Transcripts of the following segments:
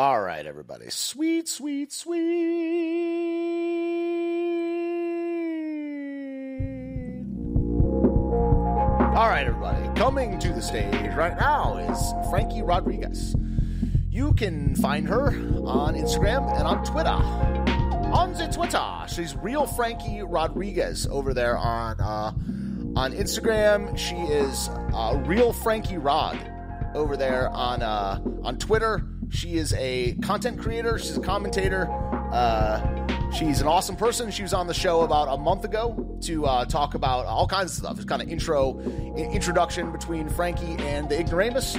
All right, everybody. Sweet, sweet, sweet. All right, everybody. Coming to the stage right now is Frankie Rodriguez. You can find her on Instagram and on Twitter. On the Twitter, she's real Frankie Rodriguez over there on uh, on Instagram. She is uh, real Frankie Rod over there on uh, on Twitter. She is a content creator. She's a commentator. Uh, she's an awesome person. She was on the show about a month ago to uh, talk about all kinds of stuff. It's kind of intro introduction between Frankie and the ignoramus.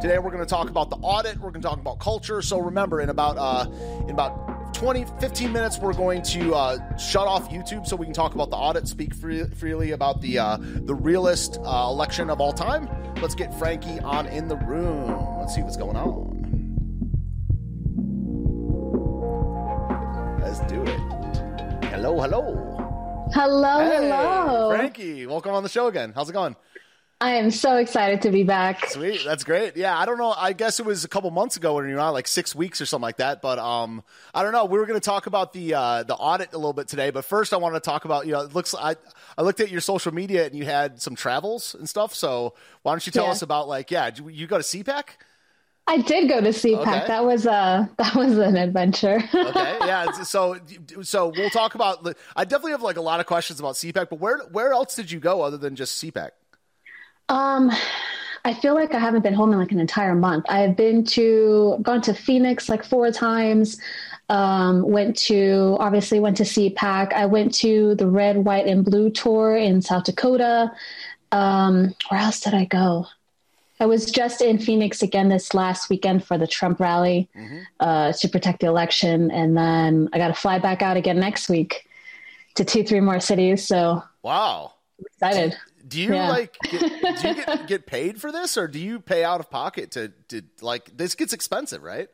Today we're going to talk about the audit. We're going to talk about culture. So remember, in about uh, in about 20, 15 minutes, we're going to uh, shut off YouTube so we can talk about the audit, speak free, freely about the uh, the realest uh, election of all time. Let's get Frankie on in the room. Let's see what's going on. Let's do it. Hello, hello. Hello, Hey, hello. Frankie. Welcome on the show again. How's it going? I am so excited to be back. Sweet, that's great. Yeah, I don't know. I guess it was a couple months ago when you were on, like six weeks or something like that. But um, I don't know. We were going to talk about the uh, the audit a little bit today. But first, I wanted to talk about you know, it looks. I I looked at your social media and you had some travels and stuff. So why don't you tell Yeah. us about like yeah, you- you go to CPAC? I did go to CPAC. Okay. That was a that was an adventure. Okay, yeah. So so we'll talk about. I definitely have like a lot of questions about CPAC. But where where else did you go other than just CPAC? Um, I feel like I haven't been home in like an entire month. I've been to gone to Phoenix like four times. Um, went to obviously went to CPAC. I went to the Red, White, and Blue tour in South Dakota. Um, where else did I go? I was just in Phoenix again this last weekend for the Trump rally uh, to protect the election, and then I got to fly back out again next week to two, three more cities. So Wow. excited. Do you Yeah. like get, do you get, get paid for this or do you pay out of pocket to to like this gets expensive, right?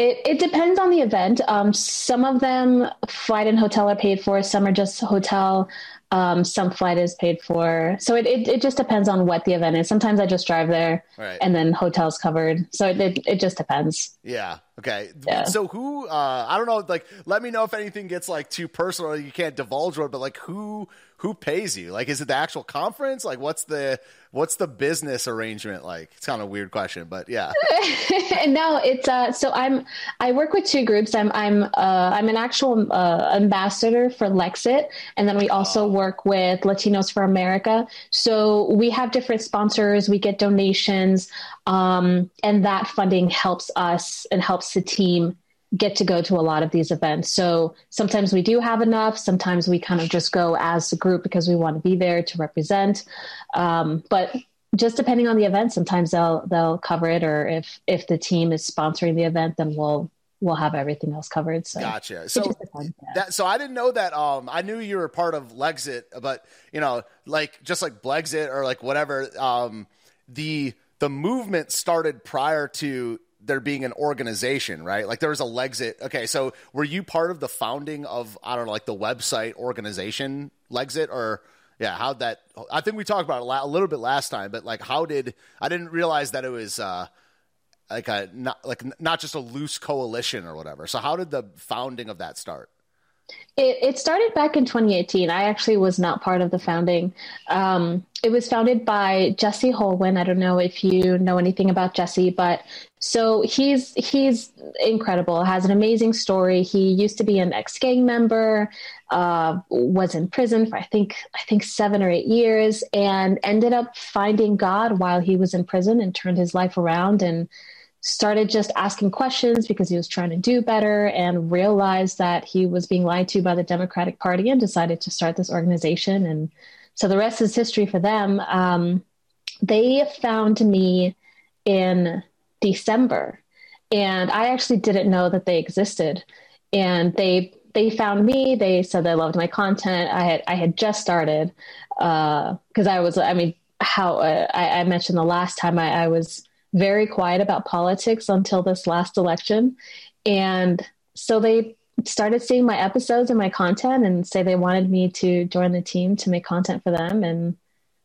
It, it depends on the event. Um, some of them flight and hotel are paid for. Some are just hotel. Um, some flight is paid for. So it, it, it just depends on what the event is. Sometimes I just drive there Right. and then hotels covered. So it, it, it just depends. Yeah. Okay. Yeah. So who uh I don't know like let me know if anything gets like too personal you can't divulge it but like who who pays you? Like is it the actual conference? Like what's the what's the business arrangement like? It's kind of a weird question, but yeah. no, it's uh so i'm i work with two groups i'm i'm uh i'm an actual uh, ambassador for lexit and then we also work with latinos for america so we have different sponsors we get donations um and that funding helps us and helps the team get to go to a lot of these events so sometimes we do have enough sometimes we kind of just go as a group because we want to be there to represent um, but just depending on the event sometimes they'll they'll cover it or if if the team is sponsoring the event then we'll we'll have everything else covered so Gotcha. So depends, yeah. that so I didn't know that. Um, I knew you were part of Lexit, but you know, like just like Blexit or like whatever. Um, the the movement started prior to there being an organization, right? Like there was a Lexit. Okay, so were you part of the founding of I don't know, like the website organization Lexit or? Yeah, how that? I think we talked about it a little bit last time, but like, how did I didn't realize that it was uh, like a not like not just a loose coalition or whatever. So how did the founding of that start? It, it started back in 2018. I actually was not part of the founding. Um, it was founded by Jesse Holwyn. I don't know if you know anything about Jesse, but so he's he's incredible. Has an amazing story. He used to be an ex gang member, uh, was in prison for I think I think seven or eight years, and ended up finding God while he was in prison and turned his life around and started just asking questions because he was trying to do better and realized that he was being lied to by the Democratic Party and decided to start this organization. And so the rest is history for them. Um, they found me in December, and I actually didn't know that they existed. And they they found me. They said they loved my content. I had I had just started because I was I mean how uh, I, I mentioned the last time I, I was very quiet about politics until this last election. And so they started seeing my episodes and my content and say they wanted me to join the team to make content for them. And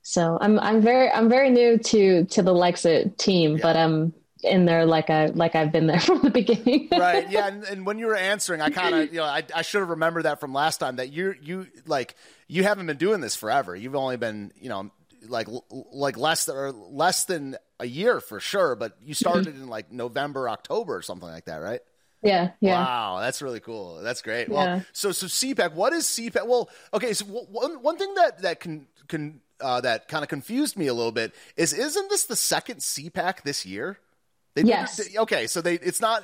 so I'm I'm very I'm very new to to the Lexit team, Yeah. but I'm in there like I like I've been there from the beginning. right. Yeah. And, and, when you were answering, I kind of you know I, I should have remembered that from last time that you you like you haven't been doing this forever. You've only been you know like like less or less than a year for sure. But you started in like November, October, or something like that, right? Yeah, yeah. Wow, that's really cool. That's great. Well, so so CPAC, what is CPAC? Well, okay, so one one thing that that can can uh, that kind of confused me a little bit is isn't this the second CPAC this year? They yes. okay, so they it's not.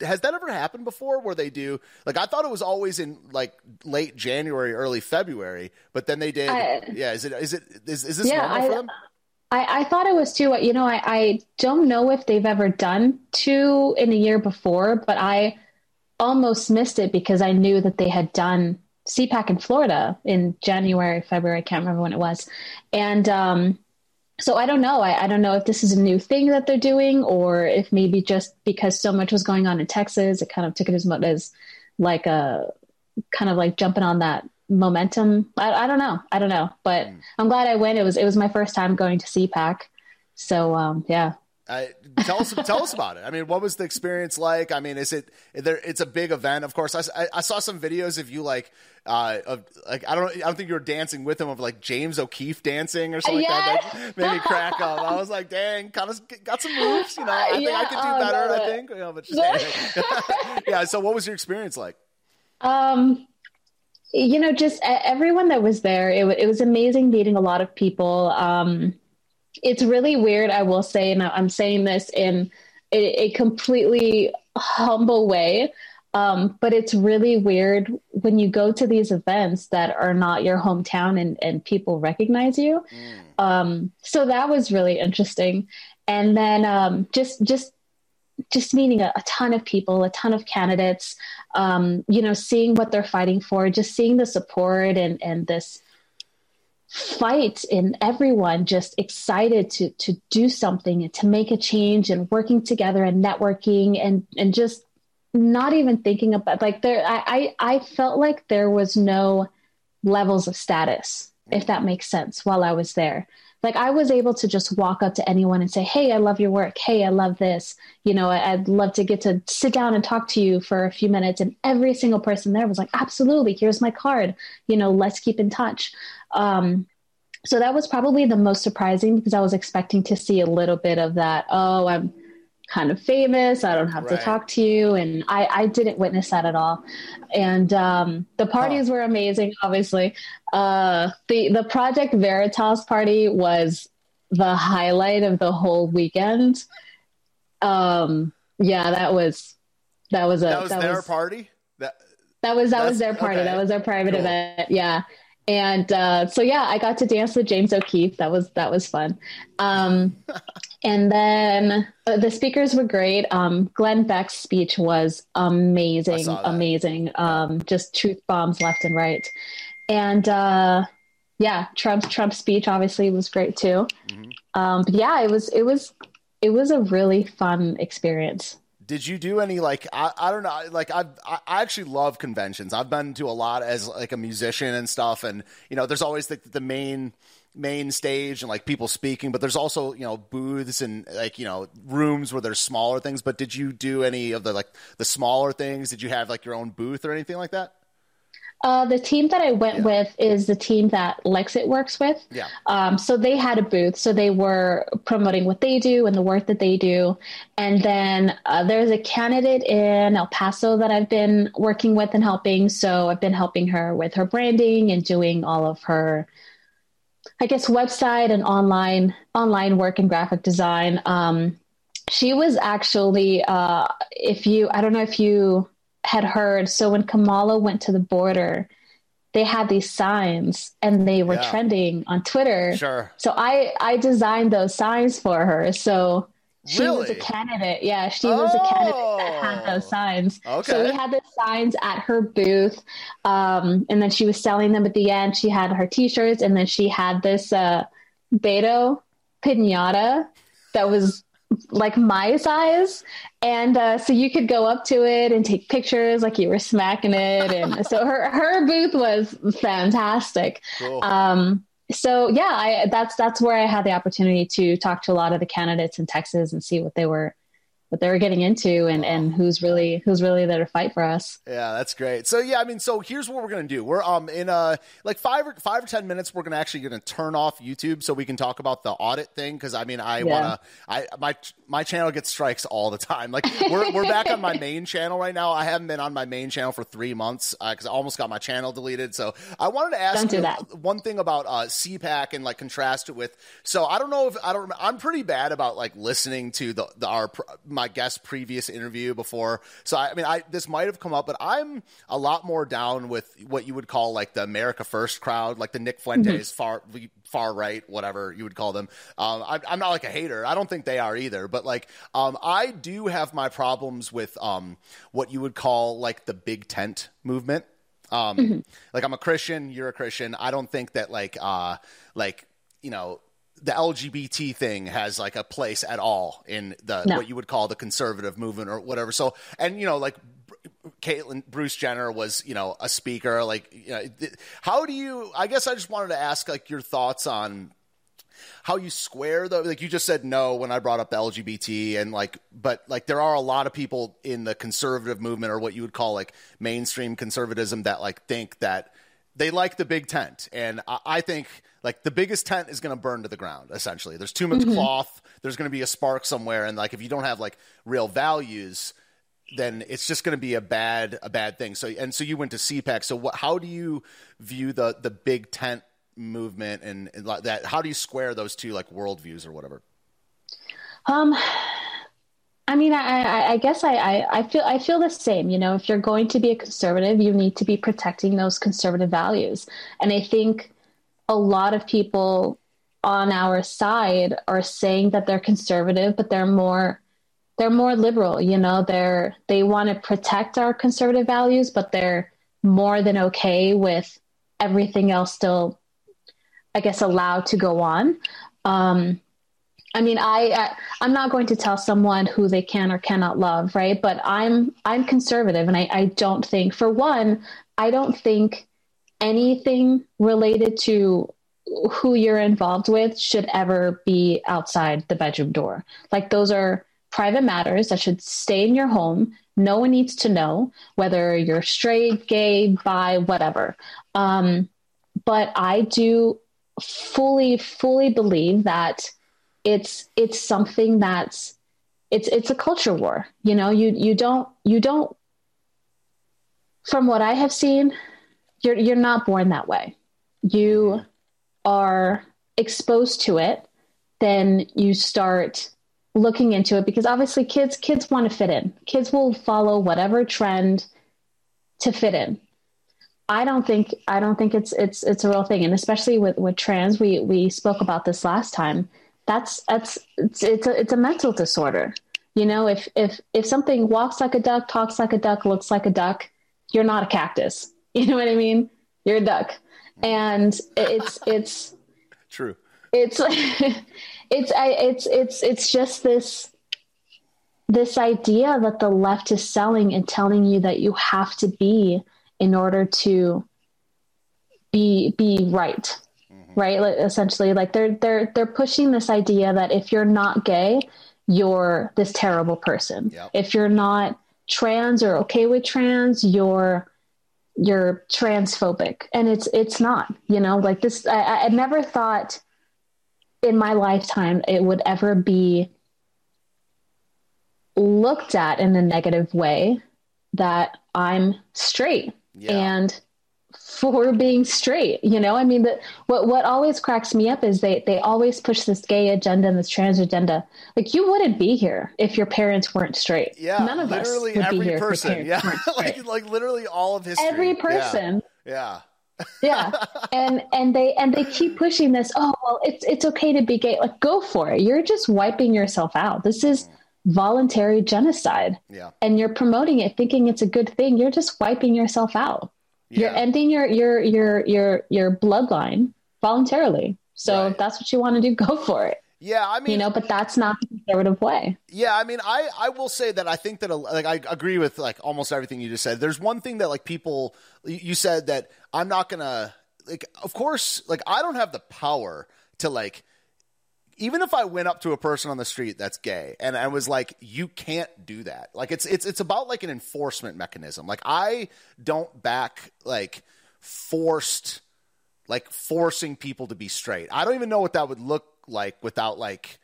Has that ever happened before where they do like I thought it was always in like late January, early February, but then they did. I, yeah, is it is it is, is this yeah, normal I, for them? I, I thought it was too. You know, I, I don't know if they've ever done two in a year before, but I almost missed it because I knew that they had done CPAC in Florida in January, February. I can't remember when it was, and um, so I don't know. I, I, don't know if this is a new thing that they're doing, or if maybe just because so much was going on in Texas, it kind of took it as much as like a kind of like jumping on that momentum. I, I don't know. I don't know, but mm. I'm glad I went. It was it was my first time going to CPAC, so um, yeah. Uh, tell us tell us about it. I mean, what was the experience like? I mean, is it there? It's a big event, of course. I, I saw some videos of you like uh, of like I don't I don't think you were dancing with him of like James O'Keefe dancing or something yeah. like that. That made me crack up. I was like, dang, kind of got some moves. You know, I think I could do better. I think. You know, but just, yeah. So, what was your experience like? Um, you know, just everyone that was there. It, it was amazing meeting a lot of people. Um it's really weird, I will say, and I'm saying this in a, a completely humble way. Um, but it's really weird when you go to these events that are not your hometown and, and people recognize you. Mm. Um, so that was really interesting. And then um, just just just meeting a, a, ton of people, a ton of candidates, um, you know, seeing what they're fighting for, just seeing the support and and this fight in everyone just excited to to do something and to make a change and working together and networking and and just not even thinking about like there I I, I felt like there was no levels of status if that makes sense while I was there like I was able to just walk up to anyone and say, "Hey, I love your work. Hey, I love this. You know, I'd love to get to sit down and talk to you for a few minutes." And every single person there was like, "Absolutely. Here's my card. You know, let's keep in touch." Um, so that was probably the most surprising because I was expecting to see a little bit of that. Oh, I'm kind of famous. I don't have right. to talk to you. And I, I didn't witness that at all. And um, the parties huh. were amazing, obviously. Uh, the, the Project Veritas party was the highlight of the whole weekend. Um, yeah, that was, that was a, that was that their was, party. That, that was, that was their party. Okay. That was their private cool. event. Yeah. And uh, so yeah, I got to dance with James O'Keefe. That was that was fun. Um, and then uh, the speakers were great. Um, Glenn Beck's speech was amazing, amazing. Um, just truth bombs left and right. And uh, yeah, Trump's Trump speech obviously was great too. Mm-hmm. Um, but yeah, it was it was it was a really fun experience did you do any like I, I don't know like I I actually love conventions. I've been to a lot as like a musician and stuff, and you know there's always the the main main stage and like people speaking, but there's also you know booths and like you know rooms where there's smaller things. But did you do any of the like the smaller things? Did you have like your own booth or anything like that? Uh, the team that I went yeah. with is the team that Lexit works with. Yeah. Um, so they had a booth. So they were promoting what they do and the work that they do. And then uh, there's a candidate in El Paso that I've been working with and helping. So I've been helping her with her branding and doing all of her, I guess, website and online online work and graphic design. Um, she was actually, uh, if you, I don't know if you had heard. So when Kamala went to the border, they had these signs and they were yeah. trending on Twitter. Sure. So I I designed those signs for her. So she really? was a candidate. Yeah, she was oh. a candidate that had those oh. signs. Okay. So we had the signs at her booth, um, and then she was selling them at the end. She had her T-shirts, and then she had this uh, Beto pinata that was like my size and uh, so you could go up to it and take pictures like you were smacking it and so her her booth was fantastic cool. um so yeah, I, that's that's where I had the opportunity to talk to a lot of the candidates in Texas and see what they were what they were getting into and, and who's really who's really there to fight for us. Yeah, that's great. So yeah, I mean, so here's what we're gonna do. We're um in uh like five or five or ten minutes. We're gonna actually gonna turn off YouTube so we can talk about the audit thing because I mean I yeah. wanna I my my channel gets strikes all the time. Like we're we're back on my main channel right now. I haven't been on my main channel for three months because uh, I almost got my channel deleted. So I wanted to ask do one thing about uh, CPAC and like contrast it with. So I don't know if I don't. I'm pretty bad about like listening to the, the our my guest previous previous interview before. So I, I mean, I this might have come up, but I'm a lot more down with what you would call like the America First crowd, like the Nick Fuentes mm-hmm. far far right, whatever you would call them. Um, I, am not like a hater. I don't think they are either. But like, um, I do have my problems with um, what you would call like the big tent movement. Um, mm-hmm. Like I'm a Christian, you're a Christian. I don't think that like uh, like you know the LGBT thing has like a place at all in the no. what you would call the conservative movement or whatever. So, and you know, like Caitlyn Bruce Jenner was, you know, a speaker. Like, you know, how do you? I guess I just wanted to ask like your thoughts on how you square though. Like you just said no when I brought up the LGBT and like, but like there are a lot of people in the conservative movement or what you would call like mainstream conservatism that like think that they like the big tent, and I, I think like the biggest tent is going to burn to the ground. Essentially, there's too much mm-hmm. cloth. There's going to be a spark somewhere, and like if you don't have like real values, then it's just going to be a bad a bad thing. So and so you went to CPAC. So what? How do you view the the big tent movement and, and that? How do you square those two like worldviews or whatever? Um, I mean, I, I, guess I, I, I, feel I feel the same. You know, if you're going to be a conservative, you need to be protecting those conservative values. And I think a lot of people on our side are saying that they're conservative, but they're more they're more liberal. You know, they're they want to protect our conservative values, but they're more than okay with everything else still, I guess, allowed to go on. Um, I mean, I, I am not going to tell someone who they can or cannot love, right? But I'm I'm conservative, and I, I don't think, for one, I don't think anything related to who you're involved with should ever be outside the bedroom door. Like those are private matters that should stay in your home. No one needs to know whether you're straight, gay, bi, whatever. Um, but I do fully, fully believe that it's it's something that's it's it's a culture war you know you you don't you don't from what i have seen you're you're not born that way. You mm-hmm. are exposed to it then you start looking into it because obviously kids kids want to fit in. Kids will follow whatever trend to fit in. I don't think i don't think it's it's it's a real thing. And especially with with trans we we spoke about this last time. That's that's it's it's a, it's a mental disorder. You know if if if something walks like a duck talks like a duck looks like a duck you're not a cactus you know what i mean you're a duck and it's it's true it's it's I, it's it's it's just this this idea that the left is selling and telling you that you have to be in order to be be right mm-hmm. right? Like, essentially, like they're they're they're pushing this idea that if you're not gay, you're this terrible person. Yep. If you're not trans or okay with trans, you're you're transphobic, and it's it's not. You know, like this. I, I never thought in my lifetime it would ever be looked at in a negative way that I'm straight. Yeah. And for being straight you know? I mean that what what always cracks me up is they they always push this gay agenda and this trans agenda. Like you wouldn't be here if your parents weren't straight. Yeah none of literally us would every be here person. yeah like like literally all of history. Every person. Yeah, yeah. yeah and and they and they keep pushing this oh well it's it's okay to be gay. Like go for it. You're just wiping yourself out. This is mm. voluntary genocide. Yeah. And you're promoting it thinking it's a good thing. You're just wiping yourself out yeah. You're ending your your your your your bloodline voluntarily. So right. that's what you want to do. Go for it. Yeah, I mean, you know, but that's not the conservative way. Yeah, I mean, I I will say that I think that uh, like I agree with like almost everything you just said. There's one thing that like people you said that I'm not gonna like of course like I don't have the power to like even if I went up to a person on the street that's gay and I was like, you can't do that. Like it's it's it's about like an enforcement mechanism. Like I don't back like forced like forcing people to be straight. I don't even know what that would look like without like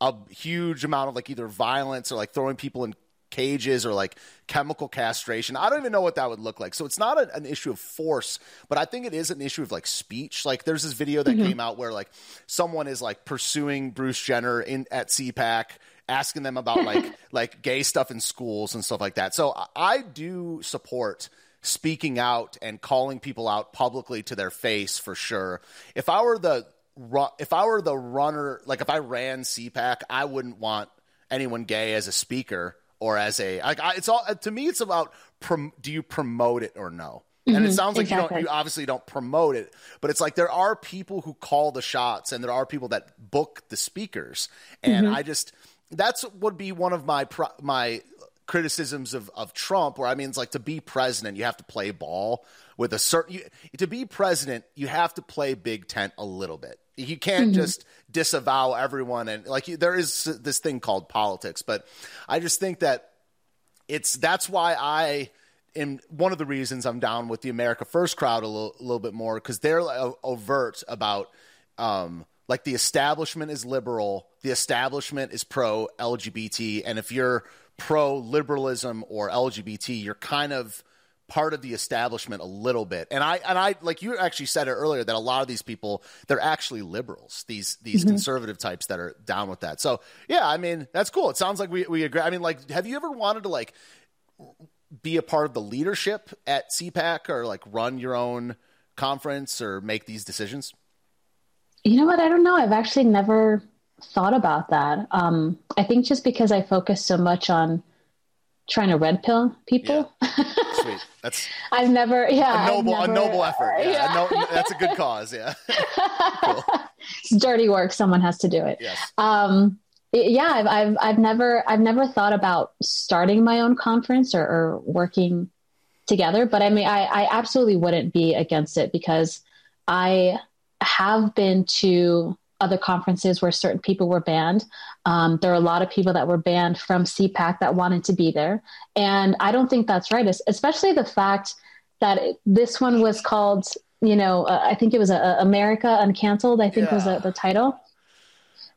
a huge amount of like either violence or like throwing people in cages or like chemical castration. I don't even know what that would look like. So it's not a, an issue of force, but I think it is an issue of like speech. Like there's this video that mm-hmm. came out where like someone is like pursuing Bruce Jenner in at CPAC asking them about like like gay stuff in schools and stuff like that. So I do support speaking out and calling people out publicly to their face for sure. If I were the if I were the runner, like if I ran CPAC, I wouldn't want anyone gay as a speaker or as a like I, it's all to me it's about prom, do you promote it or no mm-hmm, and it mm-hmm. sounds like exactly. you don't you obviously don't promote it but it's like there are people who call the shots and there are people that book the speakers and mm-hmm. i just that's would be one of my pro, my criticisms of, of Trump, where I mean, it's like to be president, you have to play ball with a certain. You, to be president, you have to play Big Tent a little bit. You can't mm-hmm. just disavow everyone, and like there is this thing called politics. But I just think that it's that's why I am one of the reasons I'm down with the America First crowd a little, a little bit more because they're overt about. Um, like the establishment is liberal, the establishment is pro LGBT, and if you're pro liberalism or LGBT, you're kind of part of the establishment a little bit. And I and I like you actually said it earlier that a lot of these people they're actually liberals. These these mm-hmm. conservative types that are down with that. So yeah, I mean that's cool. It sounds like we we agree. I mean, like, have you ever wanted to like be a part of the leadership at CPAC or like run your own conference or make these decisions? You know what? I don't know. I've actually never thought about that. Um, I think just because I focus so much on trying to red pill people. Yeah. Sweet. That's I've never yeah a noble never, a noble effort. Yeah, yeah. No, that's a good cause. Yeah, cool. It's dirty work. Someone has to do it. Yes. Um, yeah, I've, I've I've never I've never thought about starting my own conference or, or working together. But I mean, I, I absolutely wouldn't be against it because I have been to other conferences where certain people were banned. Um, there are a lot of people that were banned from CPAC that wanted to be there. And I don't think that's right, especially the fact that this one was called, you know, uh, I think it was a, uh, a America Uncanceled, I think yeah. was a, the title.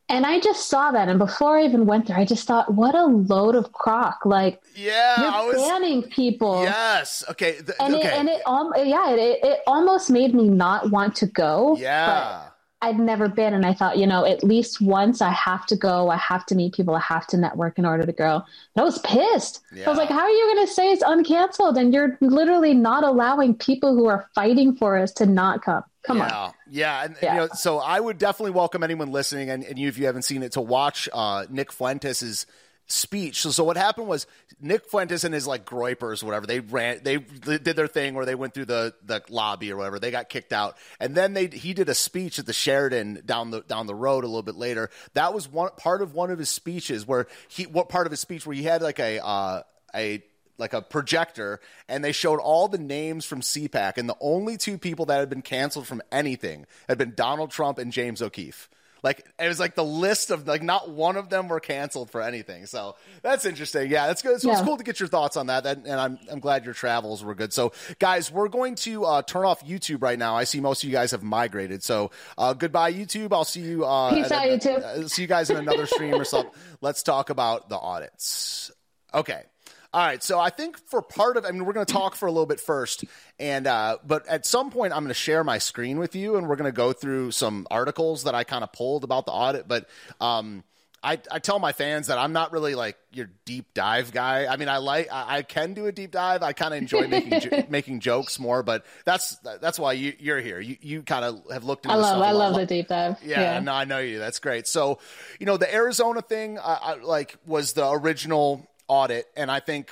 And I just saw that, and before I even went there, I just thought, "What a load of crock!" Like, yeah, you're was, banning people. Yes, okay, the, and okay. it, and it, um, yeah, it, it almost made me not want to go. Yeah, I'd never been. And I thought, you know, at least once I have to go, I have to meet people, I have to network in order to grow. And I was pissed. Yeah. I was like, how are you going to say it's uncanceled? And you're literally not allowing people who are fighting for us to not come. Come yeah. on. Yeah. And, yeah. You know, so I would definitely welcome anyone listening and, and you, if you haven't seen it, to watch uh, Nick Fuentes's speech. So, so what happened was Nick Fuentes and his like Groypers, whatever, they ran, they did their thing where they went through the, the lobby or whatever. They got kicked out, and then they he did a speech at the Sheraton down the down the road a little bit later. That was one part of one of his speeches where he what part of his speech where he had like a uh, a like a projector and they showed all the names from CPAC and the only two people that had been canceled from anything had been Donald Trump and James O'Keefe. Like it was like the list of like not one of them were canceled for anything. So that's interesting. Yeah, that's good. So yeah. it's cool to get your thoughts on that. And I'm I'm glad your travels were good. So guys, we're going to uh, turn off YouTube right now. I see most of you guys have migrated. So uh, goodbye YouTube. I'll see you. Uh, Peace out, YouTube. Uh, see you guys in another stream or something. Let's talk about the audits. Okay. All right, so I think for part of, I mean, we're going to talk for a little bit first, and uh, but at some point I'm going to share my screen with you, and we're going to go through some articles that I kind of pulled about the audit. But um, I, I tell my fans that I'm not really like your deep dive guy. I mean, I like I, I can do a deep dive. I kind of enjoy making jo- making jokes more, but that's that's why you, you're here. You you kind of have looked. Into I love I love the deep dive. Yeah, yeah, no, I know you. That's great. So, you know, the Arizona thing, I, I like was the original audit, and I think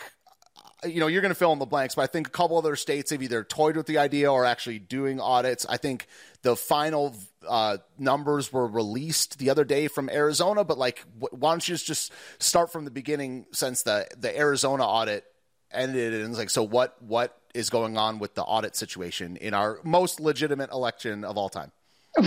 you know, you're going to fill in the blanks, but I think a couple other states have either toyed with the idea or actually doing audits. I think the final uh, numbers were released the other day from Arizona, but like, why don't you just start from the beginning since the the Arizona audit ended? And it's like, so what? What is going on with the audit situation in our most legitimate election of all time.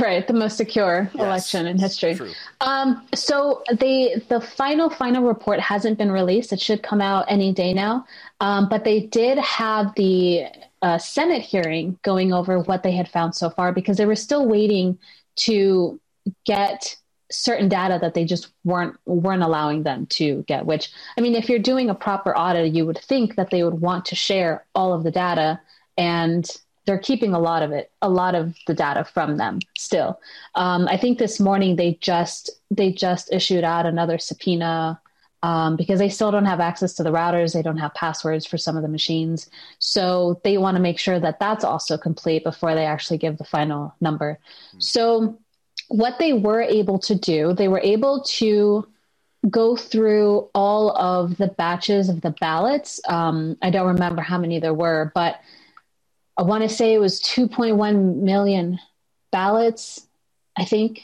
Right, the most secure yes, election in history. Um, so the the final final report hasn't been released. It should come out any day now. Um, but they did have the uh, Senate hearing going over what they had found so far because they were still waiting to get certain data that they just weren't weren't allowing them to get which i mean if you're doing a proper audit you would think that they would want to share all of the data and they're keeping a lot of it a lot of the data from them still um, i think this morning they just they just issued out another subpoena um, because they still don't have access to the routers they don't have passwords for some of the machines so they want to make sure that that's also complete before they actually give the final number mm-hmm. so what they were able to do, they were able to go through all of the batches of the ballots. Um, I don't remember how many there were, but I want to say it was 2.1 million ballots, I think.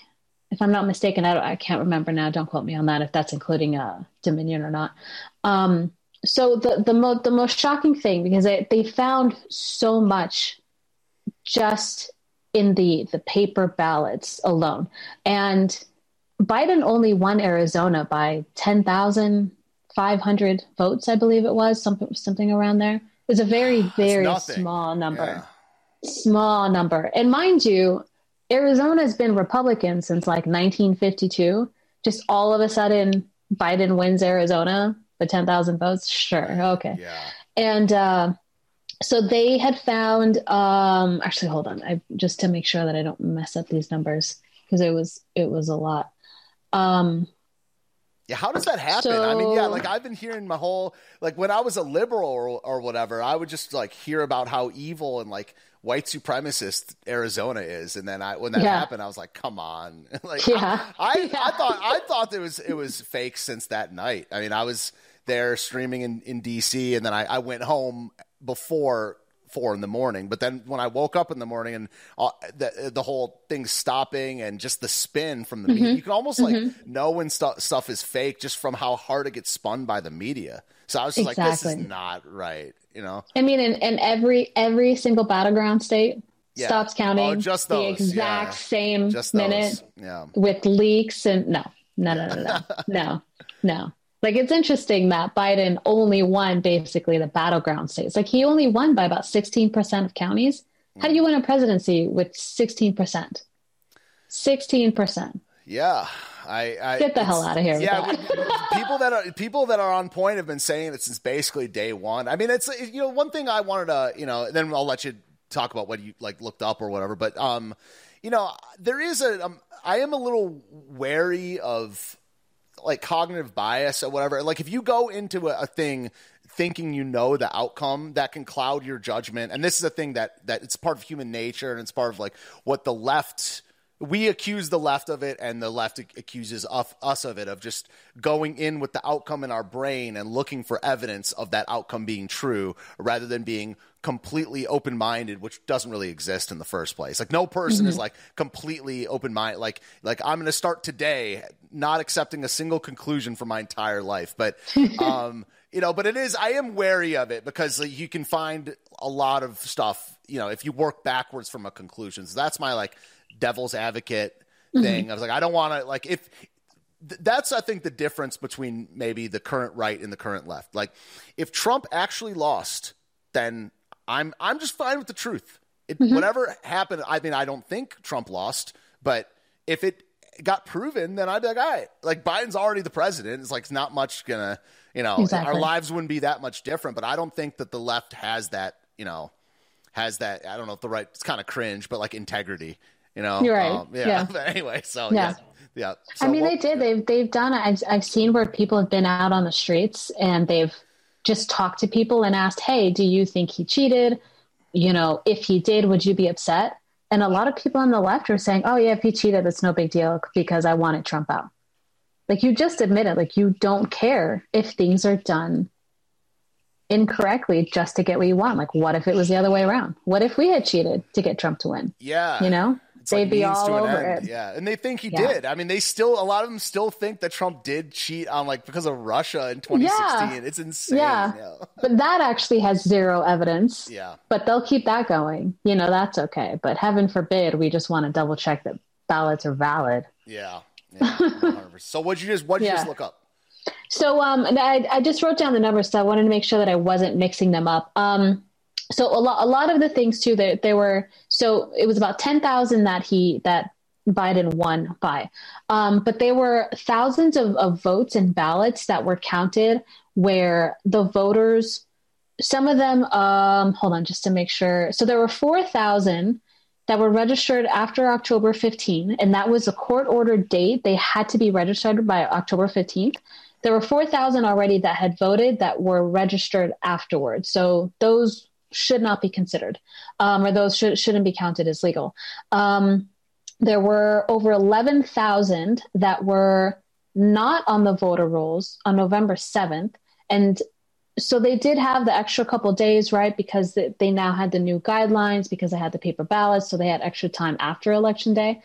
If I'm not mistaken, I, I, can't remember now. Don't quote me on that if that's including uh, Dominion or not. Um, so the the, mo- the most shocking thing because they, they found so much just in the the paper ballots alone. And Biden only won Arizona by 10,500 votes, I believe it was, something something around there. It was a very very small number. Yeah. Small number. And mind you, Arizona has been Republican since like 1952. Just all of a sudden Biden wins Arizona by 10,000 votes. Sure. Okay. Yeah. And uh, so they had found um actually hold on i just to make sure that i don't mess up these numbers because it was it was a lot um yeah, how does that happen? So, I mean, yeah, like I've been hearing my whole like when I was a liberal or, or whatever, I would just like hear about how evil and like white supremacist Arizona is, and then I when that yeah. happened, I was like, come on, like yeah. I, I, yeah. I thought I thought it was it was fake since that night. I mean, I was there streaming in, in DC, and then I, I went home before four in the morning. But then when I woke up in the morning and uh, the the whole thing stopping and just the spin from the mm-hmm. media, you can almost mm-hmm. like know when st- stuff is fake just from how hard it gets spun by the media. So I was just exactly. like, this is not right, you know. I mean, in, in every every single battleground state. Yeah. Stops counting oh, just those. the exact yeah. same just minute yeah. with leaks and no, no, no, no, no, no, no. Like it's interesting that Biden only won basically the battleground states. Like he only won by about 16% of counties. How do you win a presidency with 16%? 16%. Yeah. I, I get the hell out of here. Yeah, people that are people that are on point have been saying it since basically day one. I mean, it's you know one thing I wanted to you know. Then I'll let you talk about what you like looked up or whatever. But um, you know, there is a um, I am a little wary of like cognitive bias or whatever. Like if you go into a, a thing thinking you know the outcome that can cloud your judgment and this is a thing that that it's part of human nature and it's part of like what the left we accuse the left of it and the left accuses us of it of just going in with the outcome in our brain and looking for evidence of that outcome being true rather than being completely open minded, which doesn't really exist in the first place. Like no person mm-hmm. is like completely open minded. Like like I'm going to start today not accepting a single conclusion for my entire life, but um, you know, but it is I am wary of it because like, you can find a lot of stuff. You know, if you work backwards from a conclusion, so that's my like devil's advocate mm-hmm. thing. I was like, I don't want to like if that's I think the difference between maybe the current right and the current left. Like if Trump actually lost, then I'm I'm just fine with the truth. It, mm-hmm. Whatever happened, I mean, I don't think Trump lost, but if it got proven, then I'd be like, all right, like Biden's already the president. It's like it's not much gonna, you know, exactly. our lives wouldn't be that much different. But I don't think that the left has that, you know, has that. I don't know if the right. It's kind of cringe, but like integrity. You know, you're right. Um, yeah. yeah. But anyway, so yeah. yeah. yeah. So, I mean, they did. They've they've done. I've I've seen where people have been out on the streets and they've just talked to people and asked, "Hey, do you think he cheated? You know, if he did, would you be upset?" And a lot of people on the left are saying, "Oh yeah, if he cheated, it's no big deal because I wanted Trump out." Like you just admitted, like you don't care if things are done incorrectly just to get what you want. Like, what if it was the other way around? What if we had cheated to get Trump to win? Yeah, you know. It's like means to an end. It. Yeah, and they think he yeah. did. I mean, they still a lot of them still think that Trump did cheat on like because of Russia in 2016. Yeah. It's insane. Yeah. yeah. but that actually has zero evidence. Yeah, but they'll keep that going. You know, that's okay. But heaven forbid, we just want to double check that ballots are valid. Yeah. yeah so what'd you just what'd you just look up? So um, I, I just wrote down the numbers, so I wanted to make sure that I wasn't mixing them up. Um, so a lot, a lot of the things too that there were. So it was about ten thousand that he that Biden won by, um, but there were thousands of, of votes and ballots that were counted where the voters, some of them, um, hold on, just to make sure. So there were four thousand that were registered after October 15, and that was a court ordered date. They had to be registered by October 15th. There were 4,000 already that had voted that were registered afterwards. So those should not be considered, um, or those should, shouldn't be counted as legal. Um, there were over 11,000 that were not on the voter rolls on November 7th. And so they did have the extra couple days, right? Because they now had the new guidelines because they had the paper ballots. So they had extra time after election day.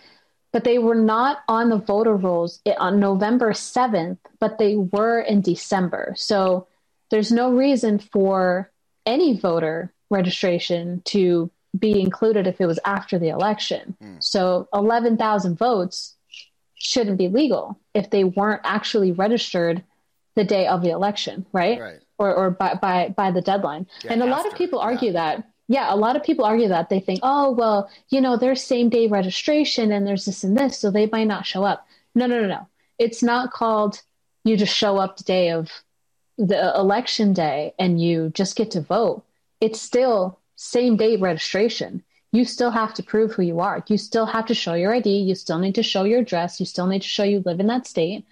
But they were not on the voter rolls on November 7th, but they were in December. So there's no reason for any voter registration to be included if it was after the election. Mm. So 11,000 votes shouldn't be legal if they weren't actually registered the day of the election, right? Right. Or, or by, by, by the deadline. Yeah, and a after, lot of people argue yeah. that. Yeah, a lot of people argue that they think, oh, well, you know, there's same day registration and there's this and this, so they might not show up. No, no, no, no. It's not called you just show up the day of the election day and you just get to vote it's still same day registration. You still have to prove who you are. You still have to show your ID. You still need to show your address. You still need to show you live in that state.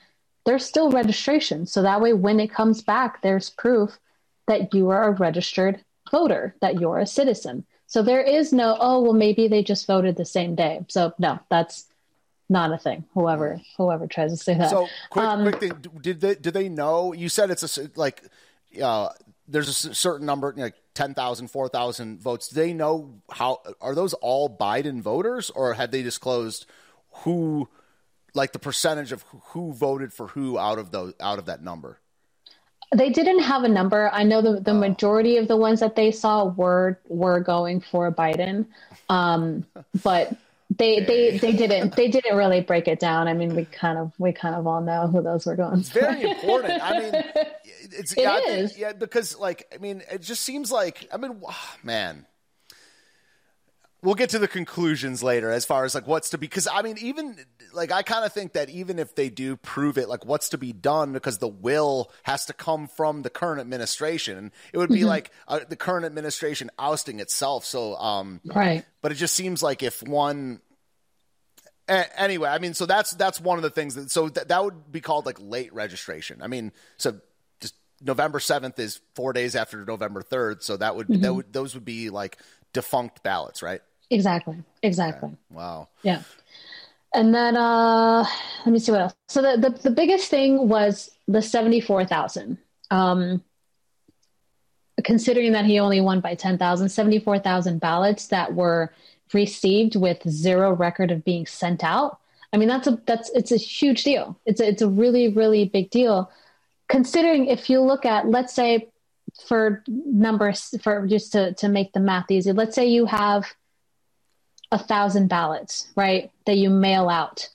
There's still registration. So that way, when it comes back, there's proof that you are a registered voter, that you're a citizen. So there is no, oh, well, maybe they just voted the same day. So no, that's not a thing. Whoever whoever tries to say that. So quick, um, quick thing. Did they did they know? You said it's a like uh, there's a certain number, like 10,000, 4,000 votes. Do they know how, are those all Biden voters or had they disclosed who, like the percentage of who voted for who out of those, out of that number? They didn't have a number. I know the, the oh. majority of the ones that they saw were, were going for Biden. Um, but they they they didn't they didn't really break it down. I mean, we kind of we kind of all know who those were going. It's very important. I mean, it's it yeah, is. yeah because like I mean, it just seems like I mean, man. We'll get to the conclusions later as far as like what's to be because I mean even like I kind of think that even if they do prove it like what's to be done because the will has to come from the current administration it would be mm-hmm. like uh, the current administration ousting itself so um right but it just seems like if one anyway, I mean, so that's that's one of the things that so th- that would be called like late registration. I mean, so November seventh is four days after November third, so that would mm-hmm. that would those would be like defunct ballots, right? Exactly. Exactly. Okay. Wow. Yeah. And then uh let me see what else. So the the, the biggest thing was the seventy four thousand. Um considering that he only won by 10,000, 74,000 ballots that were received with zero record of being sent out. I mean, that's a that's it's a huge deal. It's a, it's a really really big deal. Considering if you look at let's say for numbers for just to to make the math easy, let's say you have a thousand ballots, right, that you mail out.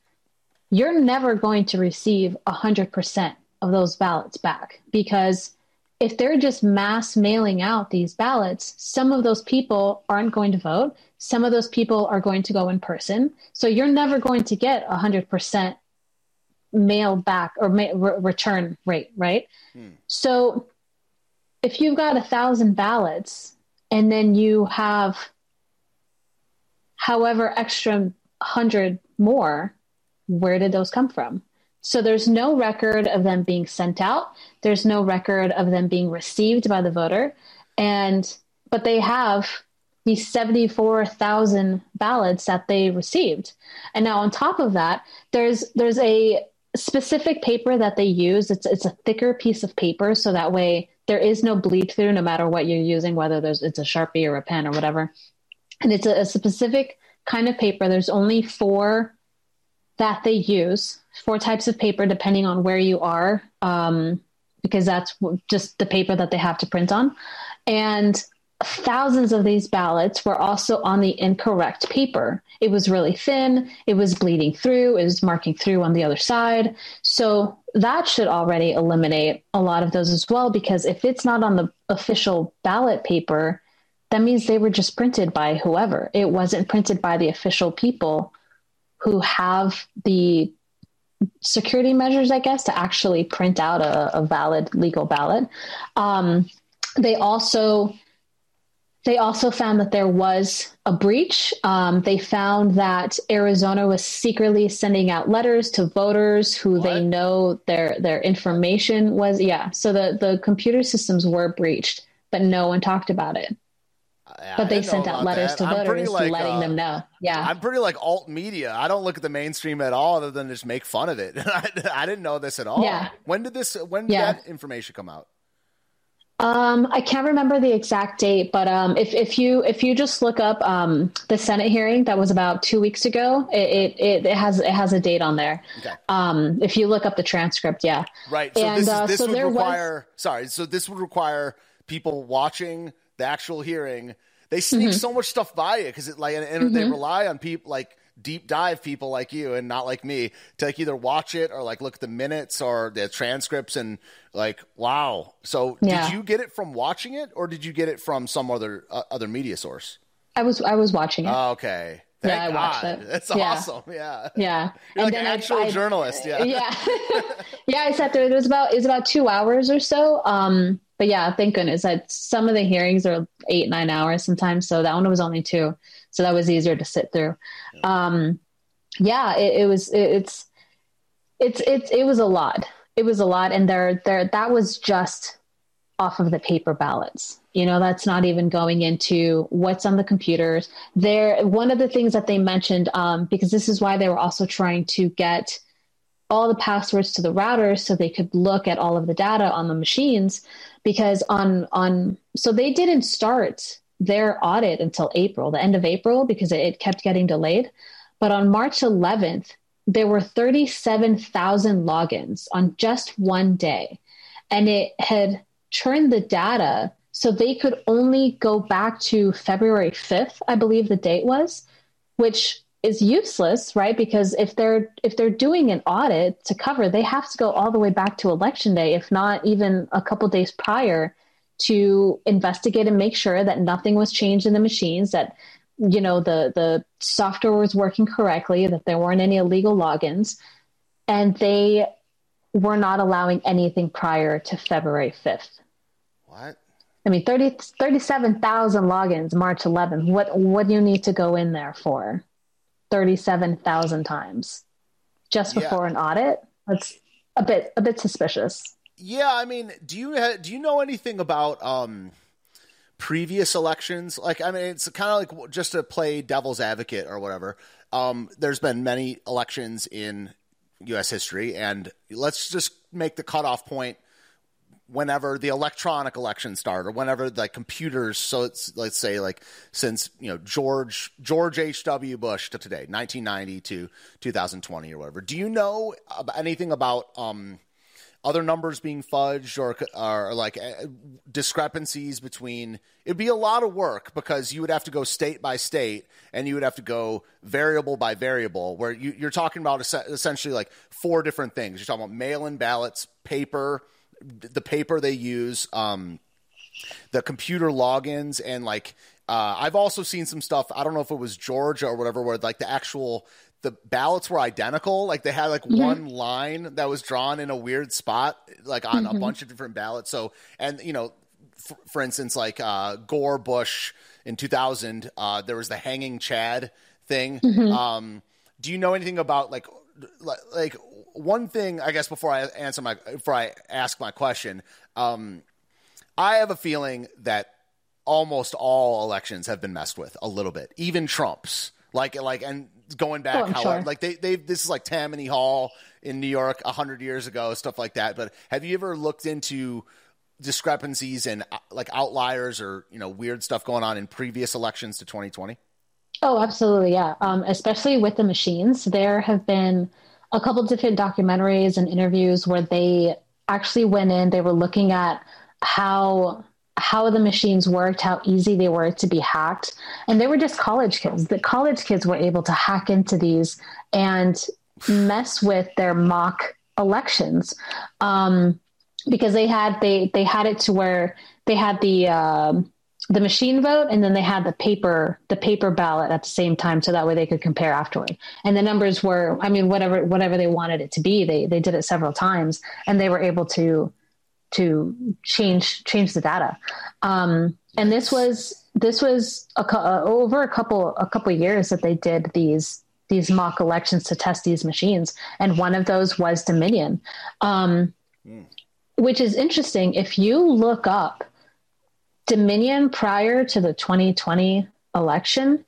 You're never going to receive a hundred percent of those ballots back because if they're just mass mailing out these ballots, some of those people aren't going to vote. Some of those people are going to go in person. So you're never going to get a 100% mail back or ma- re- return rate, right? Hmm. So if you've got a thousand ballots and then you have however extra hundred more, where did those come from? So there's no record of them being sent out. There's no record of them being received by the voter. And, but they have these 74,000 ballots that they received. And now on top of that, there's, there's a specific paper that they use. It's, it's a thicker piece of paper. So that way there is no bleed through no matter what you're using, whether there's, it's a Sharpie or a pen or whatever. And it's a, a specific kind of paper. There's only four that they use, four types of paper, depending on where you are, um, because that's just the paper that they have to print on. And thousands of these ballots were also on the incorrect paper. It was really thin, it was bleeding through, it was marking through on the other side. So that should already eliminate a lot of those as well, because if it's not on the official ballot paper, that means they were just printed by whoever. It wasn't printed by the official people who have the security measures, I guess, to actually print out a, a valid legal ballot. Um, they also they also found that there was a breach. Um, they found that Arizona was secretly sending out letters to voters who what? they know their their information was. Yeah, so the the computer systems were breached, but no one talked about it. but they sent out letters that. to I'm voters like, letting uh, them know. Yeah, I'm pretty like alt media. I don't look at the mainstream at all, other than just make fun of it. I, I didn't know this at all. Yeah. When did this? When did yeah. that information come out? Um, I can't remember the exact date, but um, if if you if you just look up um, the Senate hearing that was about two weeks ago, it, it, it has it has a date on there. Okay. Um, if you look up the transcript, yeah. Right. So and, this, uh, this so would require. Was... Sorry. So this would require people watching the actual hearing. They sneak mm-hmm. so much stuff by it because it like and, and mm-hmm. they rely on people like deep dive people like you and not like me to like either watch it or like look at the minutes or the transcripts and like wow so yeah. did you get it from watching it or did you get it from some other uh, other media source i was i was watching it oh, okay Thank yeah, I watched God. it. That's yeah. awesome. Yeah. Yeah. You're and like an actual I, journalist. Yeah. Yeah. yeah. I sat there. It was about, it was about two hours or so. Um, but yeah, thank goodness that some of the hearings are eight, nine hours sometimes. So that one was only two so that was easier to sit through. Um, yeah, it, it was. It, it's it's it's it was a lot. It was a lot, and there there that was just off of the paper ballots. You know, that's not even going into what's on the computers. There, one of the things that they mentioned, um, because this is why they were also trying to get all the passwords to the routers so they could look at all of the data on the machines because on on so they didn't start their audit until April, the end of April, because it kept getting delayed. But on March 11th, there were 37,000 logins on just one day. And it had turned the data so they could only go back to February 5th, I believe the date was, which is useless, right? Because if they're if they're doing an audit to cover, they have to go all the way back to election day, if not even a couple days prior to investigate and make sure that nothing was changed in the machines, that you know the the software was working correctly, that there weren't any illegal logins, and they were not allowing anything prior to February 5th. What? I mean, 30, 37,000 logins March 11th. What, what do you need to go in there for? 37,000 times just before yeah. an audit? That's a bit, a bit suspicious. Yeah, I mean, do you do you know anything about um, previous elections? Like, I mean, it's kind of like just to play devil's advocate or whatever. Um, there's been many elections in U.S. history, and let's just make the cutoff point whenever the electronic election start or whenever the computers so it's let's say like since you know george george h.w bush to today 1990 to 2020 or whatever. Do you know anything about um, other numbers being fudged or, or like uh, discrepancies between it'd be a lot of work because you would have to go state by state and you would have to go variable by variable where you, are talking about essentially like four different things. You're talking about mail-in ballots paper the paper they use um, the computer logins and like uh, I've also seen some stuff. I don't know if it was Georgia or whatever, where like the actual the ballots were identical. Like they had like mm-hmm. one line that was drawn in a weird spot, like on mm-hmm. a bunch of different ballots. So, and you know, f- for instance, like uh, Gore Bush in 2000, uh, there was the hanging Chad thing. Mm-hmm. Um, do you know anything about like, like one thing? I guess before I answer my before I ask my question, um, I have a feeling that almost all elections have been messed with a little bit, even Trump's. Like, like, and going back, oh, how sure. like they they this is like Tammany Hall in New York a hundred years ago, stuff like that. But have you ever looked into discrepancies and uh, like outliers or you know weird stuff going on in previous elections to 2020? Oh, absolutely, yeah. Um, especially with the machines, there have been a couple different documentaries and interviews where they actually went in. They were looking at how how the machines worked, how easy they were to be hacked, and they were just college kids. The college kids were able to hack into these and mess with their mock elections um, because they had they they had it to where they had the um, the machine vote and then they had the paper the paper ballot at the same time so that way they could compare afterward. And the numbers were i mean whatever whatever they wanted it to be they they did it several times and they were able to to change change the data. Um, and this was this was a, uh, over a couple a couple years that they did these these mock elections to test these machines and one of those was dominion. Um, mm. which is interesting if you look up Dominion prior to the 2020 election,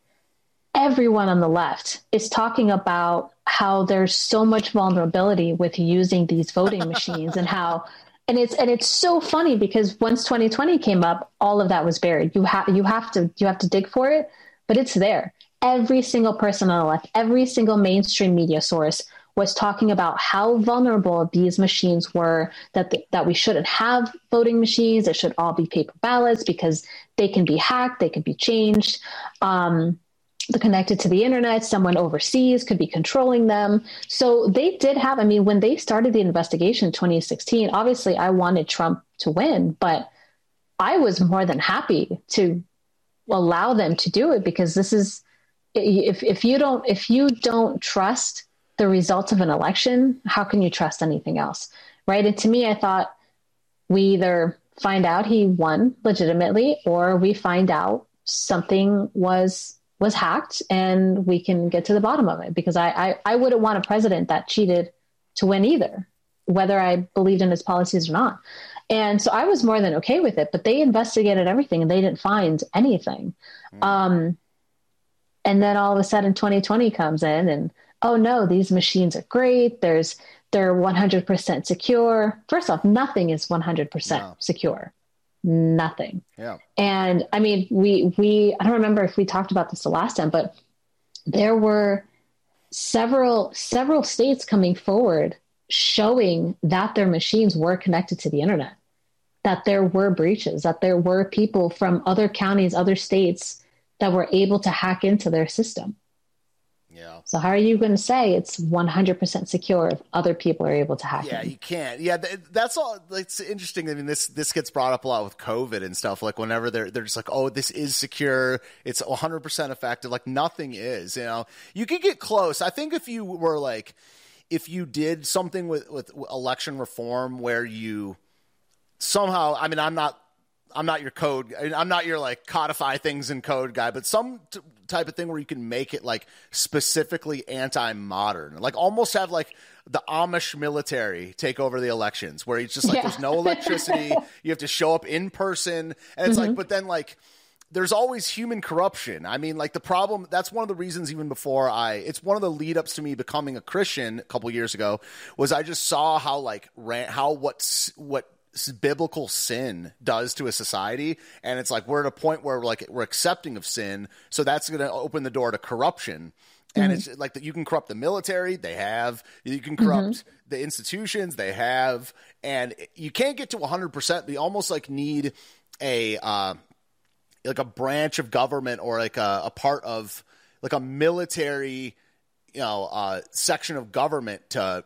everyone on the left is talking about how there's so much vulnerability with using these voting machines and how and it's and it's so funny because once 2020 came up all of that was buried. You have you have to you have to dig for it but it's there. Every single person on the left every single mainstream media source was talking about how vulnerable these machines were that that we shouldn't have voting machines. It should all be paper ballots because they can be hacked they can be changed. Um, connected to the internet someone overseas could be controlling them. So they did have i mean when they started the investigation in 2016 obviously i wanted trump to win but i was more than happy to allow them to do it because this is if if you don't if you don't trust the results of an election, how can you trust anything else? Right. And to me, I thought we either find out he won legitimately or we find out something was was hacked and we can get to the bottom of it because I, I, I wouldn't want a president that cheated to win either, whether I believed in his policies or not. And so I was more than okay with it, but they investigated everything and they didn't find anything. Mm. Um, and then all of a sudden 2020 comes in and oh no, these machines are great. There's they're 100% secure. First off, nothing is 100% no. secure. Nothing. Yeah. And I mean, we we I don't remember if we talked about this the last time, but there were several several states coming forward showing that their machines were connected to the internet, that there were breaches, that there were people from other counties, other states that were able to hack into their system. Yeah. So how are you going to say it's 100% secure if other people are able to hack yeah, it? Yeah, you can't. Yeah, that's all. It's interesting. I mean, this this gets brought up a lot with COVID and stuff. Like whenever they're they're just like, oh, this is secure. It's 100% effective. Like nothing is. You know, you could get close. I think if you were like, if you did something with with election reform where you somehow, I mean, I'm not I'm not your code. I'm not your like codify things in code guy, but some t- type of thing where you can make it like specifically anti-modern, like almost have like the Amish military take over the elections, where it's just like yeah. there's no electricity, you have to show up in person, and it's mm-hmm. like, but then like there's always human corruption. I mean, like the problem. That's one of the reasons. Even before I, it's one of the lead ups to me becoming a Christian a couple years ago. Was I just saw how like ran, how what's what biblical sin does to a society and it's like we're at a point where we're like we're accepting of sin so that's going to open the door to corruption and mm-hmm. it's like that you can corrupt the military they have you can corrupt mm-hmm. the institutions they have and you can't get to 100% you almost like need a uh, like a branch of government or like a, a part of like a military you know uh, section of government to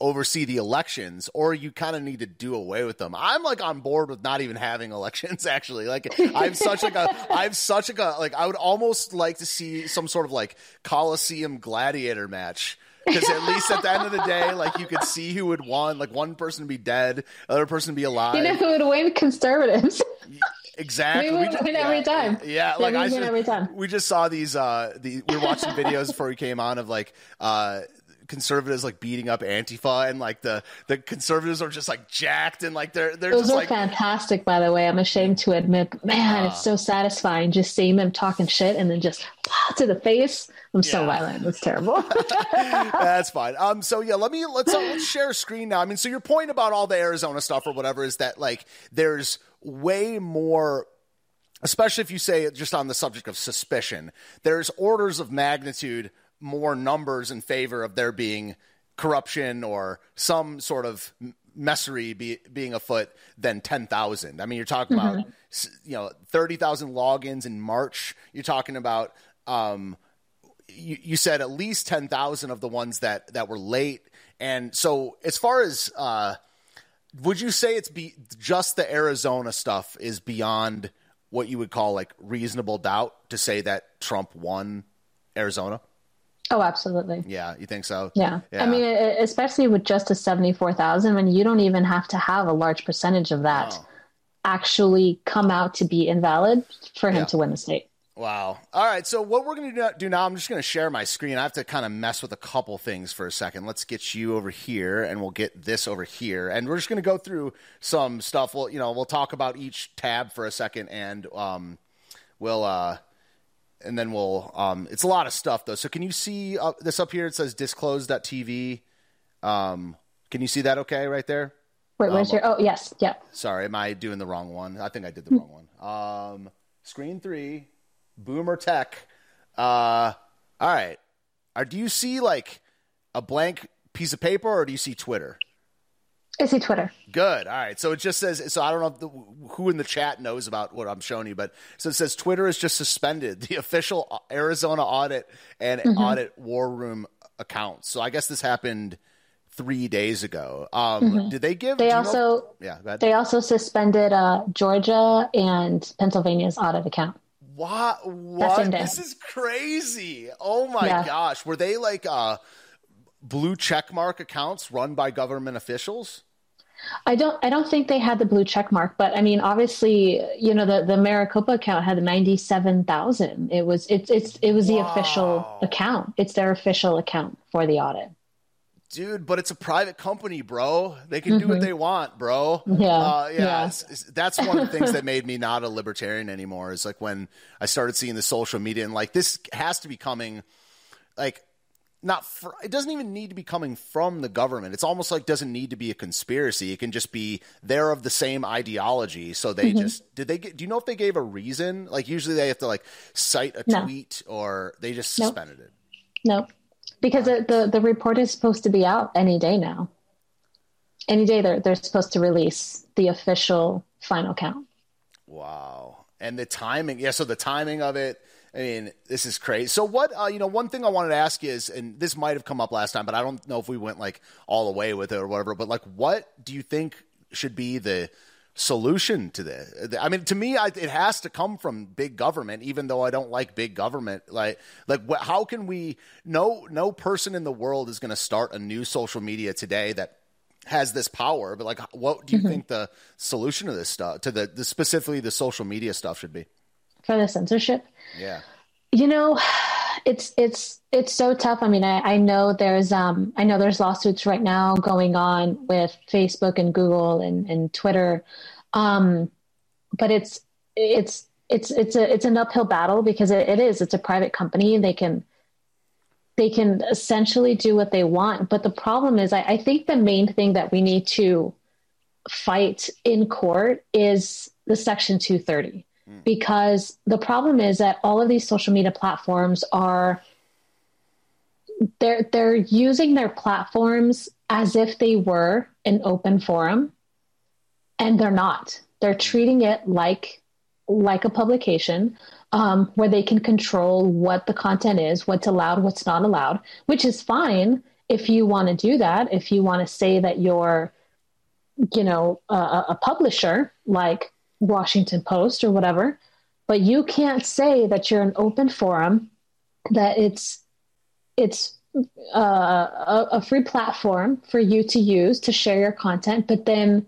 oversee the elections or you kind of need to do away with them. I'm like on board with not even having elections actually. Like I'm such like a I'm such like a like I would almost like to see some sort of like Coliseum gladiator match because at least at the end of the day, like you could see who would won. Like one person be dead, other person be alive. You know who would win? Conservatives. Exactly. We win, just, win yeah, every time. Yeah, like I just, every time. we just saw these. Uh, the we were watching videos before we came on of like uh conservatives like beating up Antifa and like the the conservatives are just like jacked and like they're they're Those just are like fantastic by the way. I'm ashamed to admit, man, uh, it's so satisfying just seeing them talking shit and then just to the face. I'm yeah. so violent. It's terrible. That's fine. Um so yeah, let me let's uh, let's share a screen now. I mean, so your point about all the Arizona stuff or whatever is that like there's way more especially if you say just on the subject of suspicion, there's orders of magnitude more numbers in favor of there being corruption or some sort of messery be, being afoot than 10,000. I mean, you're talking mm-hmm. about, you know, 30,000 logins in March. You're talking about, um, you, you said at least 10,000 of the ones that, that were late. And so as far as, uh, would you say it's be just the Arizona stuff is beyond what you would call like reasonable doubt to say that Trump won Arizona? Oh, absolutely. Yeah, you think so? Yeah. yeah. I mean, especially with just a 74,000 when you don't even have to have a large percentage of that oh. actually come out to be invalid for him yeah. to win the state. Wow. All right. So what we're going to do now, I'm just going to share my screen. I have to kind of mess with a couple things for a second. Let's get you over here, and we'll get this over here, and we're just going to go through some stuff. We'll, you know, we'll talk about each tab for a second, and um, we'll, uh, and then we'll. Um, it's a lot of stuff though. So can you see uh, this up here? It says disclose.tv. Um, can you see that? Okay, right there. Wait, where's um, your? Oh, yes, yeah. Sorry, am I doing the wrong one? I think I did the wrong one. Um, screen three Boomer Tech. Uh, all right. Are, do you see like a blank piece of paper or do you see Twitter? See Twitter. Good. All right. So it just says. So I don't know the, who in the chat knows about what I'm showing you, but so it says Twitter is just suspended the official Arizona audit and mm-hmm. audit war room accounts. So I guess this happened three days ago. Um, mm-hmm. Did they give? They also know? yeah. They also suspended uh, Georgia and Pennsylvania's audit account. What? What? This is crazy. Oh my yeah. gosh. Were they like uh, blue checkmark accounts run by government officials? I don't. I don't think they had the blue check mark, but I mean, obviously, you know, the the Maricopa account had ninety seven thousand. It was. It's. It's. It was the wow. official account. It's their official account for the audit dude, but it's a private company, bro. They can mm-hmm. do what mm-hmm. they want, bro. Yeah, uh, yeah. yeah. It's, it's, that's one of the things that made me not a libertarian anymore. Is like when I started seeing the social media and like this has to be coming, like not. For, it doesn't even need to be coming from the government. It's almost like doesn't need to be a conspiracy. It can just be they're of the same ideology. So they mm-hmm. just did they get? Do you know if they gave a reason? Like usually they have to like cite a no. tweet or they just suspended nope. it. No, because the, the, the report is supposed to be out any day now. Any day they're they're supposed to release the official final count. Wow. And the timing, yeah, so the timing of it, I mean, this is crazy. So what, uh, you know, one thing I wanted to ask you is, and this might have come up last time, but I don't know if we went like all the way with it or whatever, but like, what do you think should be the solution to this. I mean, to me, I, it has to come from big government, even though I don't like big government. Like, like wh- how can we? No, no person in the world is going to start a new social media today that has this power. But like, what do you mm-hmm. think the solution to this stuff, to the, the specifically the social media stuff, should be for the censorship? Yeah, you know. It's it's it's so tough. I mean, I, I know there's um I know there's lawsuits right now going on with Facebook and Google and, and Twitter um, but it's it's it's it's a it's an uphill battle because it, it is it's a private company they can they can essentially do what they want but the problem is I, I think the main thing that we need to fight in court is the section 230 mm. because the problem is that all of these social media platforms are they're they're using their platforms as if they were an open forum and they're not. They're treating it like like a publication um, where they can control what the content is, what's allowed, what's not allowed, which is fine if you want to do that. If you want to say that you're, you know, a, a publisher like Washington Post or whatever, but you can't say that you're an open forum, that it's it's uh, a, a, free platform for you to use to share your content, but then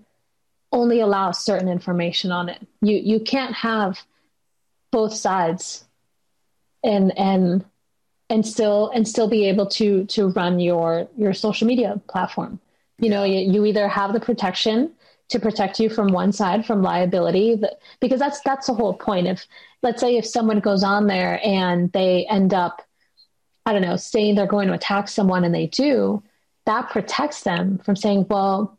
only allow certain information on it. You you can't have both sides and and and still and still be able to to run your your social media platform. You know, you, you either have the protection to protect you from one side from liability that, because that's that's the whole point. If let's say if someone goes on there and they end up i don't know saying they're going to attack someone and they do that protects them from saying well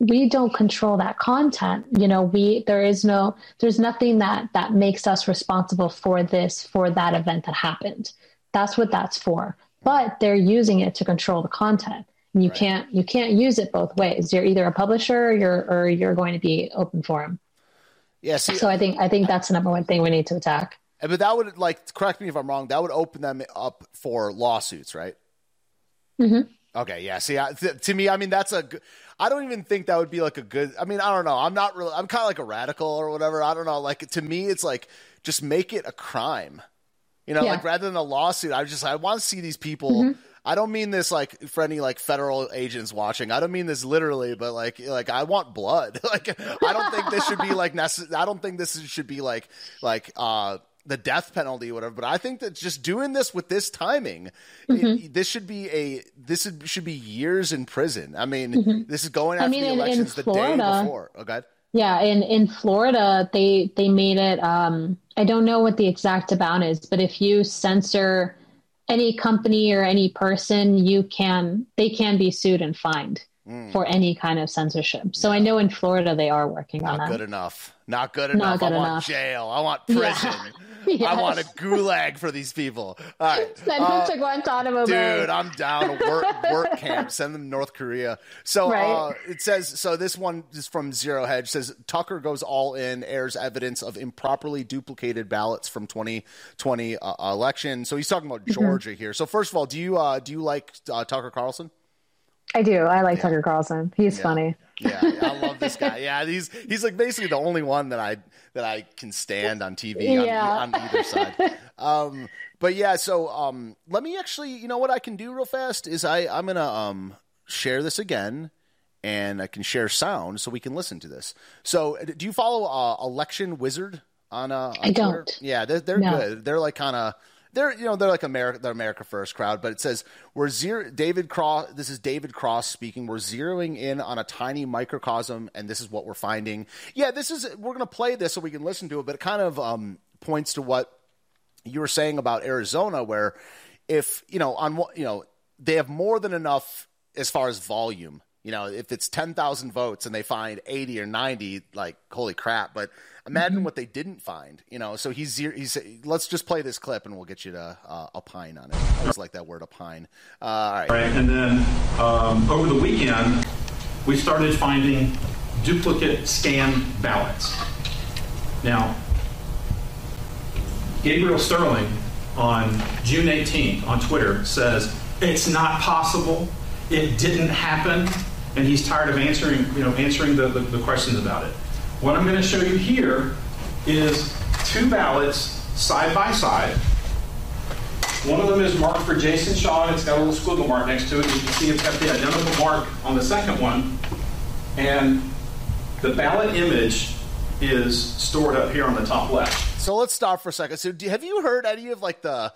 we don't control that content. You know we there is no there's nothing that that makes us responsible for this for that event that happened. That's what that's for. But they're using it to control the content and you right. can't you can't use it both ways you're either a publisher or you're or you're going to be open forum yeah see, so i think i think that's the number one thing we need to attack but that would like correct me if i'm wrong that would open them up for lawsuits right mm-hmm. okay yeah see I, th- to me i mean that's a good I don't even think that would be like a good. I mean, I don't know. I'm not really. I'm kind of like a radical or whatever. I don't know. Like to me, it's like just make it a crime. You know, yeah. like rather than a lawsuit, I just I want to see these people. Mm-hmm. I don't mean this like for any like federal agents watching. I don't mean this literally, but like like I want blood. like I don't think this should be like necessary. I don't think this should be like like uh the death penalty or whatever. But I think that just doing this with this timing, mm-hmm. it, this should be a this should be years in prison. I mean, mm-hmm. this is going after I mean, the elections in, Florida, the day before. Okay. Oh, yeah, in in Florida, they they made it. Um, I don't know what the exact amount is, but if you censor any company or any person, you can they can be sued and fined mm. for any kind of censorship. So. I know in Florida they are working Not on that. Not good enough. Not good enough. Not good I enough. want jail. I want prison. Yeah. Yes. I want a gulag for these people. All right. Send uh, them to Guantanamo Bay. Dude, I'm down. Work, work camp. Send them to North Korea. So right. uh, it says, so this one is from Zero Hedge. says Tucker goes all in, airs evidence of improperly duplicated ballots from 2020 uh, election. So he's talking about mm-hmm. Georgia here. So first of all, do you, uh, do you like uh, Tucker Carlson? I do. I like yeah. Tucker Carlson. He's yeah. funny. yeah, I love this guy. Yeah, he's he's like basically the only one that I that I can stand on TV yeah. on, on, either side. Um, but yeah, so um, let me actually, you know what I can do real fast is I I'm gonna um, share this again, and I can share sound so we can listen to this. So do you follow uh, Election Wizard on? Uh, on I don't. Yeah, they're, they're no. good. They're like kind of they're you know they're like America the America First crowd, but it says we're zero. David Cross. This is David Cross speaking. We're zeroing in on a tiny microcosm, and this is what we're finding. Yeah, this is we're gonna play this so we can listen to it, but it kind of um, points to what you were saying about Arizona, where if you know on you know they have more than enough as far as volume. You know, if it's ten thousand votes and they find eighty or ninety, like holy crap! But Imagine mm-hmm. what they didn't find, you know. So he's he's let's just play this clip and we'll get you to uh, opine on it. I always like that word opine. Uh, all right. Right, and then um, over the weekend we started finding duplicate scan ballots. Now, Gabriel Sterling on June 18th on Twitter says it's not possible. It didn't happen, and he's tired of answering you know answering the, the, the questions about it. What I'm going to show you here is two ballots side by side. One of them is marked for Jason Shaw, and it's got a little squiggle mark next to it. You can see it's got the identical mark on the second one. And the ballot image is stored up here on the top left. So let's stop for a second. So, do, have you heard any of like the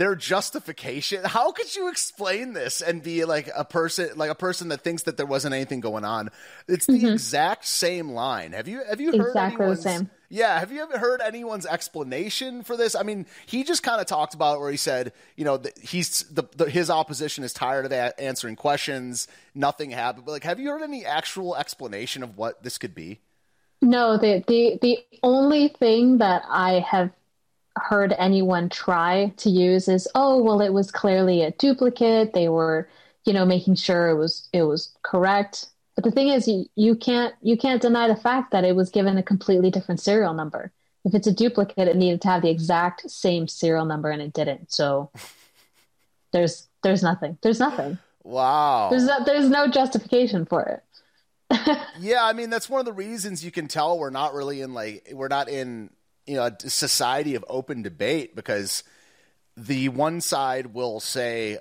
their justification. How could you explain this and be like a person, like a person that thinks that there wasn't anything going on? It's the mm-hmm. exact same line. Have you have you heard exactly the same? Yeah, have you ever heard anyone's explanation for this? I mean, he just kind of talked about it where he said, you know, he's the, the, his opposition is tired of a- answering questions. Nothing happened. But like, have you heard any actual explanation of what this could be? No, the the the only thing that I have heard anyone try to use is oh well it was clearly a duplicate. They were you know making sure it was it was correct. But the thing is you, you can't you can't deny the fact that it was given a completely different serial number. If it's a duplicate it needed to have the exact same serial number and it didn't. So there's there's nothing. There's nothing. Wow. There's no, there's no justification for it. Yeah i mean that's one of the reasons you can tell we're not really in like we're not in you know a society of open debate because the one side will say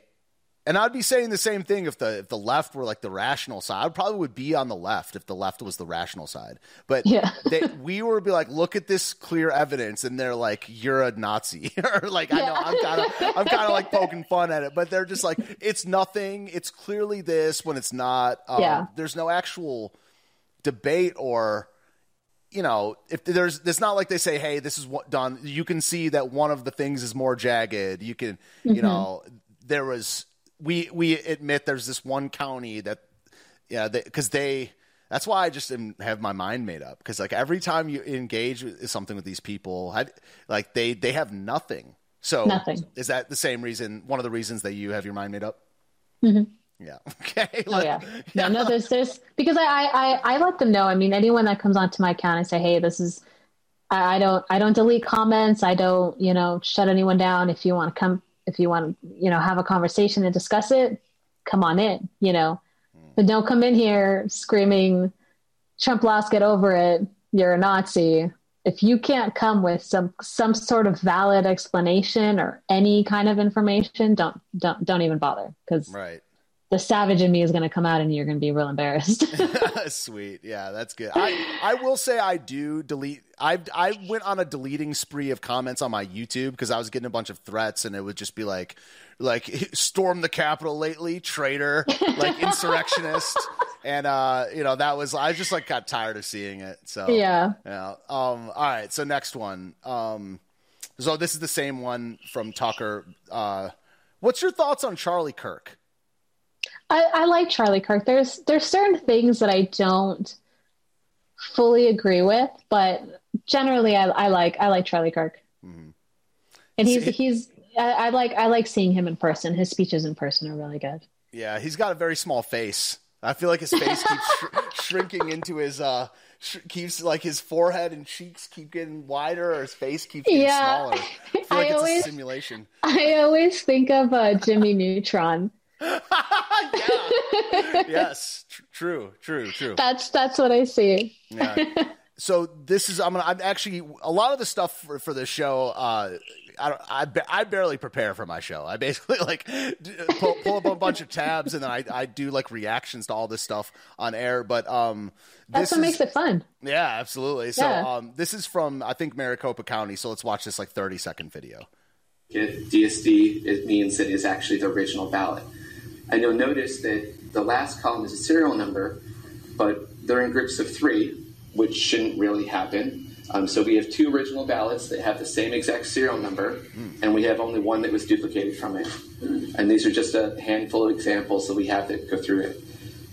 and I'd be saying the same thing if the if the left were like the rational side. I probably would be on the left if the left was the rational side. But yeah. they, we were be like, look at this clear evidence, and they're like, you're a Nazi, or like yeah. I know I'm kind of I'm kind of like poking fun at it, but they're just like, it's nothing. It's clearly this when it's not. Um, yeah. There's no actual debate or you know, if there's, it's not like they say, "Hey, this is what done." You can see that one of the things is more jagged. You can, mm-hmm. you know, there was we we admit there's this one county that, yeah, because they That's why I just am, have my mind made up because like every time you engage with something with these people, I, like they they have nothing. So Nothing. is that the same reason? One of the reasons that you have your mind made up? Mhm. Yeah. Okay. Oh yeah. No, no, there's there's because I, I I let them know. I mean, anyone that comes onto my account, I say, hey, this is I, I don't I don't delete comments. I don't you know shut anyone down. If you want to come, if you want to you know have a conversation and discuss it, come on in. You know, hmm. but don't come in here screaming, Trump lost, get over it. You're a Nazi. If you can't come with some some sort of valid explanation or any kind of information, don't don't don't even bother because Right. The savage in me is going to come out and you're going to be real embarrassed. Sweet. Yeah, that's good. I, I will say I do delete. I I went on a deleting spree of comments on my YouTube because I was getting a bunch of threats and it would just be like, like storm the Capitol lately, traitor, like insurrectionist, and uh, you know that was I just like got tired of seeing it. So yeah. yeah. Um. All right. So next one. Um. So this is the same one from Tucker. Uh, what's your thoughts on Charlie Kirk? I, I like Charlie Kirk. There's there's certain things that I don't fully agree with, but generally I, I like I like Charlie Kirk. Mhm. And he's See- he's I, I like I like seeing him in person. His speeches in person are really good. Yeah, he's got a very small face. I feel like his face keeps sh- shrinking into his uh sh- keeps like his forehead and cheeks keep getting wider or his face keeps getting Yeah. smaller. I feel like I it's always- a simulation. I always think of uh, Jimmy Neutron. Yeah. yes. Tr- true, true, true. That's that's what I see. Yeah. So this is I'm gonna I'm actually a lot of the stuff for, for this show. Uh, I don't I, ba- I barely prepare for my show. I basically like d- pull, pull up a bunch of tabs and then I I do like reactions to all this stuff on air. But um, That's this what is, makes it fun. Yeah, absolutely. So Yeah. um, this is from I think Maricopa County. So let's watch this like 30 second video. DSD, it means that it's actually the original ballot. And you'll notice that the last column is a serial number, but they're in groups of three, which shouldn't really happen. Um, so we have two original ballots that have the same exact serial number, and we have only one that was duplicated from it. And these are just a handful of examples that we have that go through it.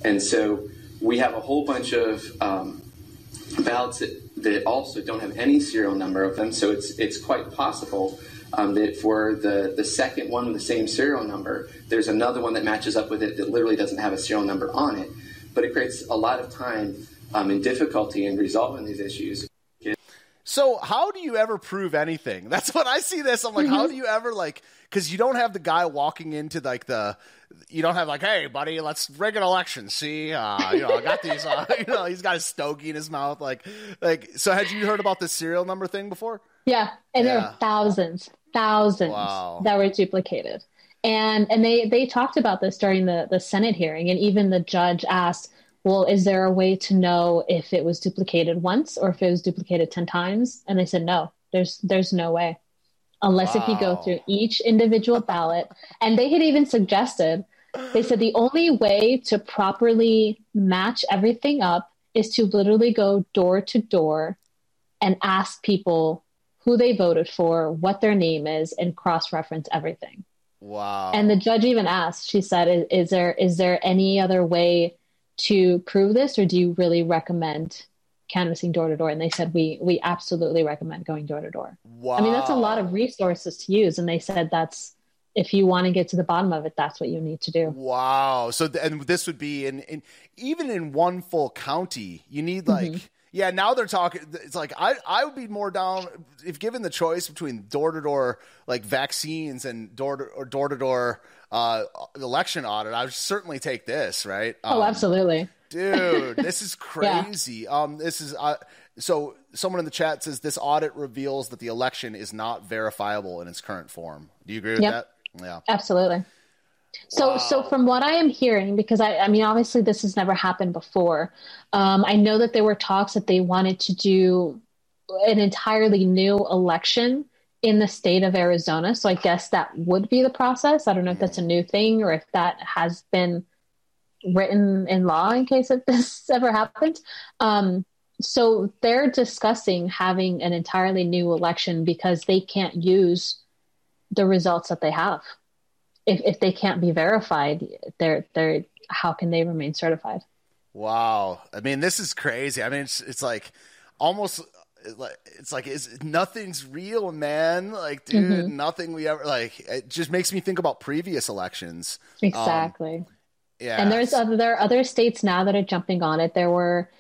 And so we have a whole bunch of um, ballots that, that also don't have any serial number of them. So it's it's quite possible um, that for the the second one with the same serial number, there's another one that matches up with it that literally doesn't have a serial number on it. But it creates a lot of time um, and difficulty in resolving these issues. So how do you ever prove anything? That's what I see this. I'm like, how do you ever like? Because you don't have the guy walking into like the, you don't have like, hey buddy, let's rig an election. See, uh, you know, I got these. Uh, you know, he's got his stogie in his mouth. Like, like. So had you heard about the serial number thing before? Yeah, and there Yeah. are thousands, thousands Wow. that were duplicated, and and they they talked about this during the the Senate hearing, and even the judge asked, "Well, is there a way to know if it was duplicated once or if it was duplicated ten times?" And they said, "No, there's there's no way, unless if you go through each individual ballot." And they had even suggested, they said the only way to properly match everything up is to literally go door to door and ask people who they voted for, what their name is, and cross reference everything. Wow. And the judge even asked, she said, is, is there is there any other way to prove this, or do you really recommend canvassing door to door? And they said, we we absolutely recommend going door to door. wow. I mean, that's a lot of resources to use, and they said that's if you want to get to the bottom of it, that's what you need to do. Wow. So and this would be in, in even in one full county, you need like Mm-hmm. yeah. Now they're talking. It's like I I would be more down if given the choice between door to door like vaccines and door to or door to door uh election audit. I would certainly take this. Right. Oh, Um, absolutely. Dude this is crazy um this is uh so someone in the chat says this audit reveals that the election is not verifiable in its current form do you agree with Yep. that yeah Absolutely. So, so from what I am hearing, because I, I mean, obviously this has never happened before. Um, I know that there were talks that they wanted to do an entirely new election in the state of Arizona. So I guess that would be the process. I don't know if that's a new thing or if that has been written in law in case if this ever happened. Um, so they're discussing having an entirely new election because they can't use the results that they have if if they can't be verified, they're they're how can they remain certified? Wow. I mean, this is crazy. I mean, it's it's like almost it's like is nothing's real, man. Like, dude, mm-hmm. nothing we ever like. It just makes me think about previous elections. Um, exactly. Um, yeah. And there's other there are other states now that are jumping on it. There were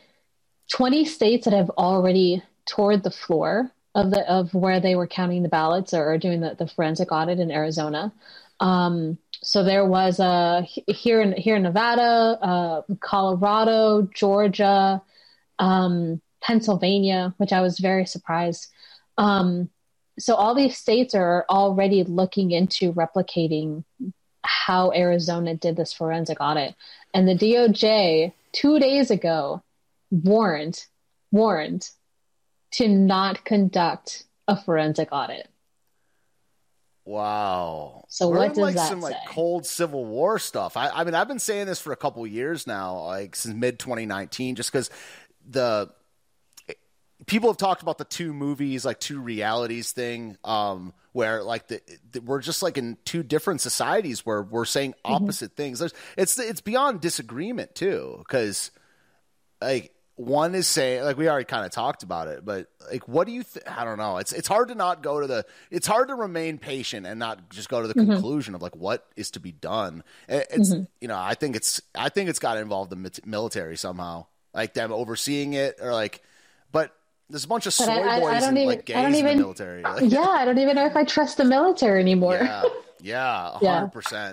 20 states that have already toured the floor of the of where they were counting the ballots or, doing the, the forensic audit in Arizona. Um, so there was a here in here in Nevada, uh, Colorado, Georgia, um, Pennsylvania, which I was very surprised. Um, so all these states are already looking into replicating how Arizona did this forensic audit, and the DOJ two days ago warned warned to not conduct a forensic audit. Wow. So We're what does like that some say? like cold Civil War stuff. I, I mean, I've been saying this for a couple years now, like since mid 2019, just because the people have talked about the two movies, like two realities thing, um, where like the, the, we're just like in two different societies where we're saying mm-hmm. opposite mm-hmm. things. There's, it's it's beyond disagreement too, because like one is saying like we already kind of talked about it but like what do you th- i don't know it's it's hard to not go to the it's hard to remain patient and not just go to the mm-hmm. conclusion of like what is to be done it's mm-hmm. you know i think it's i think it's got to involve the military somehow like them overseeing it or like there's a bunch of soy I, boys I, and even, like gays in the military like, yeah i don't even know if i trust the military anymore yeah yeah 100% yeah.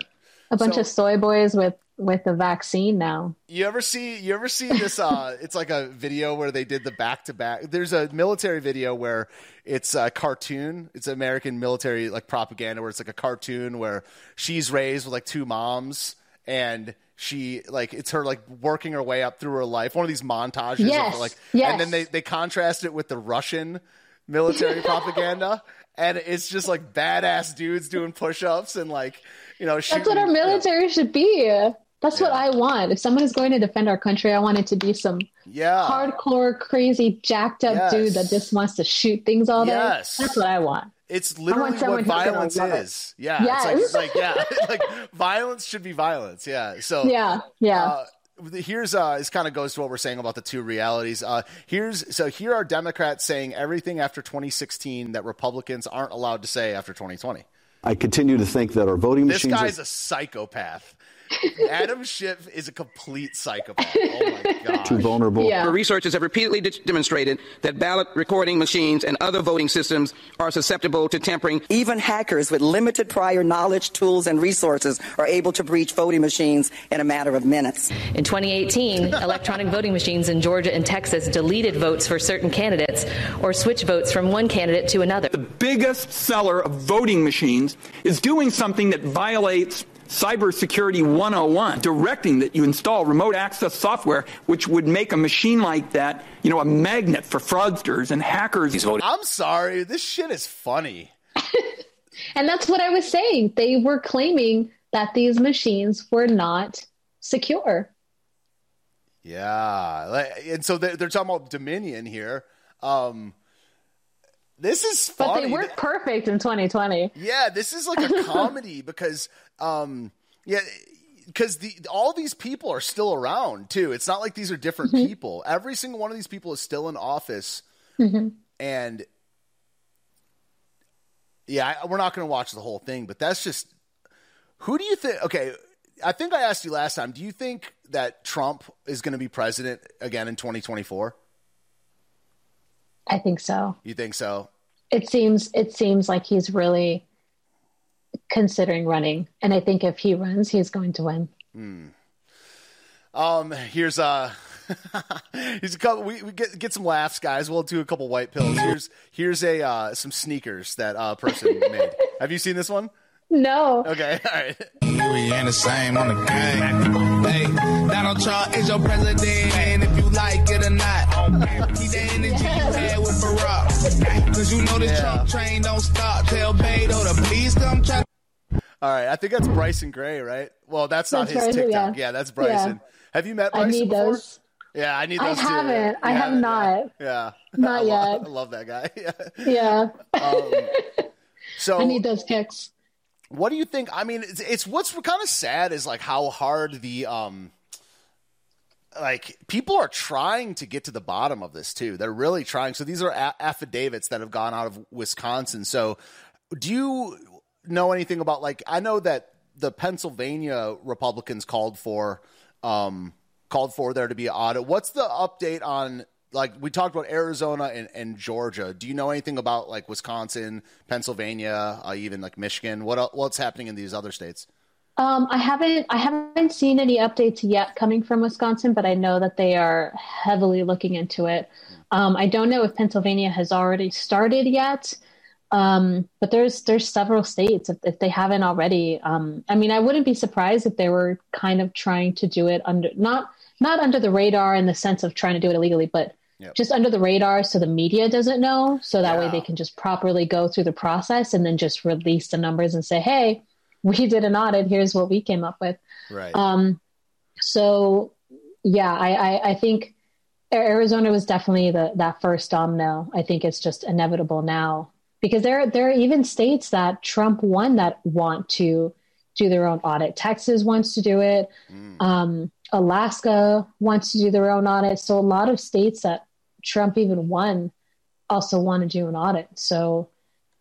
a bunch so, of soy boys with with the vaccine now. You ever see you ever see this uh it's like a video where they did the back to back. There's a military video where it's a cartoon. It's American military like propaganda where it's like a cartoon where she's raised with like two moms and she like it's her like working her way up through her life. One of these montages yes, of like yes. and then they they contrast it with the Russian military propaganda and it's just like badass dudes doing push-ups and like you know shooting, that's what our military you know. should be that's yeah. what I want. If someone is going to defend our country, I want it to be some yeah hardcore, crazy, jacked up yes. dude that just wants to shoot things all day. Yes. That's what I want. It's literally what violence is. Yeah. Yes. It's like, like yeah, like violence should be violence. Yeah. So yeah, yeah. Uh, here's uh this kind of goes to what we're saying about the two realities uh here's so here are democrats saying everything after 2016 that republicans aren't allowed to say after 2020 i continue to think that our voting machine this machines guy's are- a psychopath Adam Schiff is a complete psychopath. Oh my god. Too vulnerable. Yeah. Researchers have repeatedly de- demonstrated that ballot recording machines and other voting systems are susceptible to tampering. Even hackers with limited prior knowledge, tools, and resources are able to breach voting machines in a matter of minutes. In 2018, electronic voting machines in Georgia and Texas deleted votes for certain candidates or switched votes from one candidate to another. The biggest seller of voting machines is doing something that violates Cybersecurity 101, directing that you install remote access software, which would make a machine like that, you know, a magnet for fraudsters and hackers. I'm sorry, this shit is funny. and that's what I was saying. They were claiming that these machines were not secure. Yeah, and so they're talking about Dominion here. Um, this is funny. But they work perfect in 2020. Yeah, this is like a comedy because um yeah, because the all these people are still around too. It's not like these are different mm-hmm. people. Every single one of these people is still in office, mm-hmm. and yeah, I, we're not going to watch the whole thing, but that's just who do you think? Okay, I think I asked you last time. Do you think that Trump is going to be president again in 2024? I think so. You think so? It seems it seems like he's really considering running, and I think if he runs, he's going to win. Hmm. Um, here's uh here's a couple. We, we get get some laughs, guys. We'll do a couple white pills. Here's here's a uh, some sneakers that uh, person made. Have you seen this one? No. Okay. All right. We ain't the same on the game. Hey, Donald Trump is your president, and if you like it or not, he the energy you had with Barack. Cause you know this yeah. Trump train don't stop. Tell Beto to please come try. All right, I think that's Bryson Gray, right? Well, that's not that's his Bryson, TikTok. Yeah. yeah. that's Bryson. Yeah. Have you met Bryson I need before? Those. Yeah, I need those I haven't. Too. I have not. Yeah, not I yet. Love, I love that guy. yeah. Um, so I need those pics. What do you think? I mean, it's, it's what's kind of sad is like how hard the um like people are trying to get to the bottom of this too. They're really trying. So these are a- affidavits that have gone out of Wisconsin. So do you know anything about like I know that the Pennsylvania Republicans called for um called for there to be an audit. What's the update on like we talked about Arizona and, and Georgia. Do you know anything about like Wisconsin, Pennsylvania, uh, even like Michigan? What what's happening in these other states? Um, I haven't I haven't seen any updates yet coming from Wisconsin, but I know that they are heavily looking into it. Um, I don't know if Pennsylvania has already started yet, um, but there's there's several states if, if they haven't already. Um, I mean, I wouldn't be surprised if they were kind of trying to do it under not not under the radar in the sense of trying to do it illegally, but Yep. just under the radar so the media doesn't know so that yeah. way they can just properly go through the process and then just release the numbers and say hey we did an audit. Here's what we came up with. Right. Um, so yeah, I, I, I think Arizona was definitely the, that first domino. I think it's just inevitable now because there, there are even states that Trump won that want to do their own audit. Texas wants to do it. Mm. Um, Alaska wants to do their own audit. So a lot of states that Trump even won also want to do an audit. So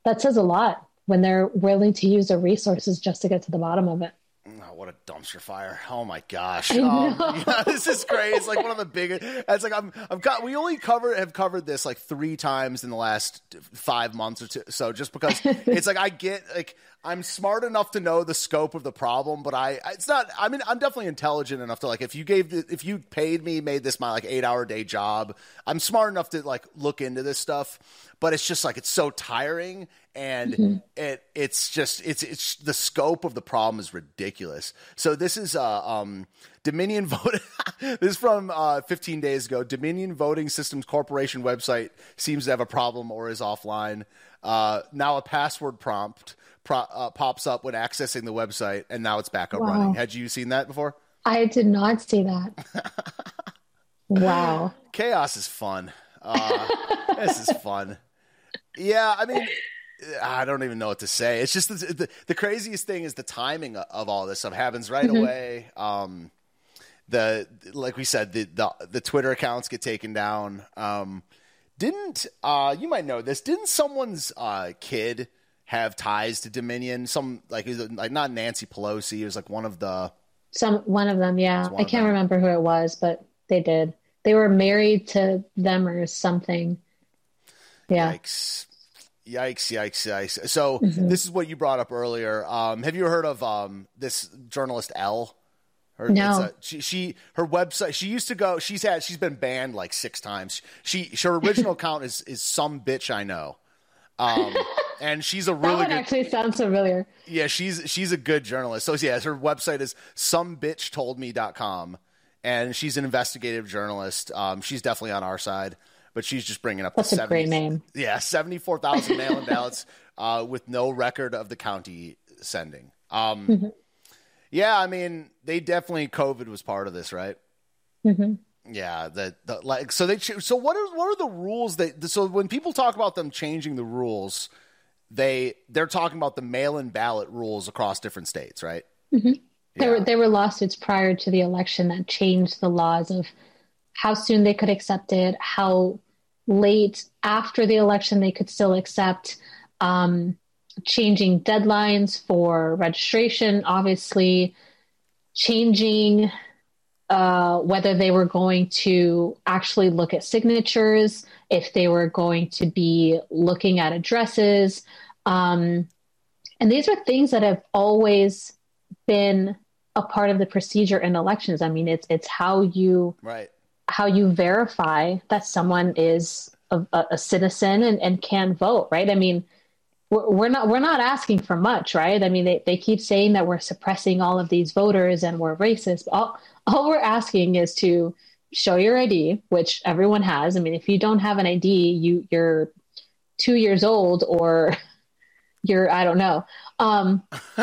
that says a lot when they're willing to use their resources just to get to the bottom of it. Oh, what a dumpster fire! Oh my gosh, um, yeah, this is great. It's like one of the biggest. It's like I'm, I've got. We only covered have covered this like three times in the last five months or two. So just because it's like I get like I'm smart enough to know the scope of the problem, but I it's not. I mean, I'm definitely intelligent enough to like if you gave the, if you paid me, made this my like eight hour day job. I'm smart enough to like look into this stuff, but it's just like it's so tiring and mm-hmm. it it's just it's it's the scope of the problem is ridiculous. So this is uh um Dominion vote. this is from uh, 15 days ago. Dominion Voting Systems Corporation website seems to have a problem or is offline. Uh, now a password prompt pro- uh, pops up when accessing the website, and now it's back up wow. running. Had you seen that before? I did not see that. wow. Chaos is fun. Uh, this is fun. Yeah, I mean, I don't even know what to say. It's just the, the, the craziest thing is the timing of all this stuff happens right mm-hmm. away. Um, the like we said, the, the, the Twitter accounts get taken down. Um, didn't uh, you might know this? Didn't someone's uh, kid have ties to Dominion? Some like like not Nancy Pelosi. It was like one of the some one of them. Yeah, I can't remember who it was, but they did. They were married to them or something. Yeah. Yikes. Yikes, yikes, yikes. So mm-hmm. this is what you brought up earlier. Um, have you heard of um, this journalist Elle? Her, no. A, she, she, her website. She used to go. She's had. She's been banned like six times. She, her original account is is some bitch I know. Um, and she's a really that good, actually sounds familiar. Yeah, she's she's a good journalist. So yeah, her website is somebitchtoldme.com, and she's an investigative journalist. Um, she's definitely on our side but she's just bringing up That's the a great name. Yeah, seventy four thousand mail-in ballots uh, with no record of the county sending. Um, mm-hmm. Yeah, I mean, they definitely COVID was part of this, right? Mm-hmm. Yeah, the, the like so they so what are what are the rules that so when people talk about them changing the rules, they they're talking about the mail-in ballot rules across different states, right? Mm-hmm. Yeah. There were there were lawsuits prior to the election that changed the laws of how soon they could accept it, how late after the election they could still accept, um, changing deadlines for registration, obviously, changing uh, whether they were going to actually look at signatures, if they were going to be looking at addresses. Um, and these are things that have always been a part of the procedure in elections. I mean, it's it's how you right how you verify that someone is a, a citizen and, and can vote, right? I mean, we're, we're not we're not asking for much, right? I mean, they, they keep saying that we're suppressing all of these voters and we're racist. All all we're asking is to show your ID, which everyone has. I mean, if you don't have an ID, you you're two years old or you're I don't know. Um,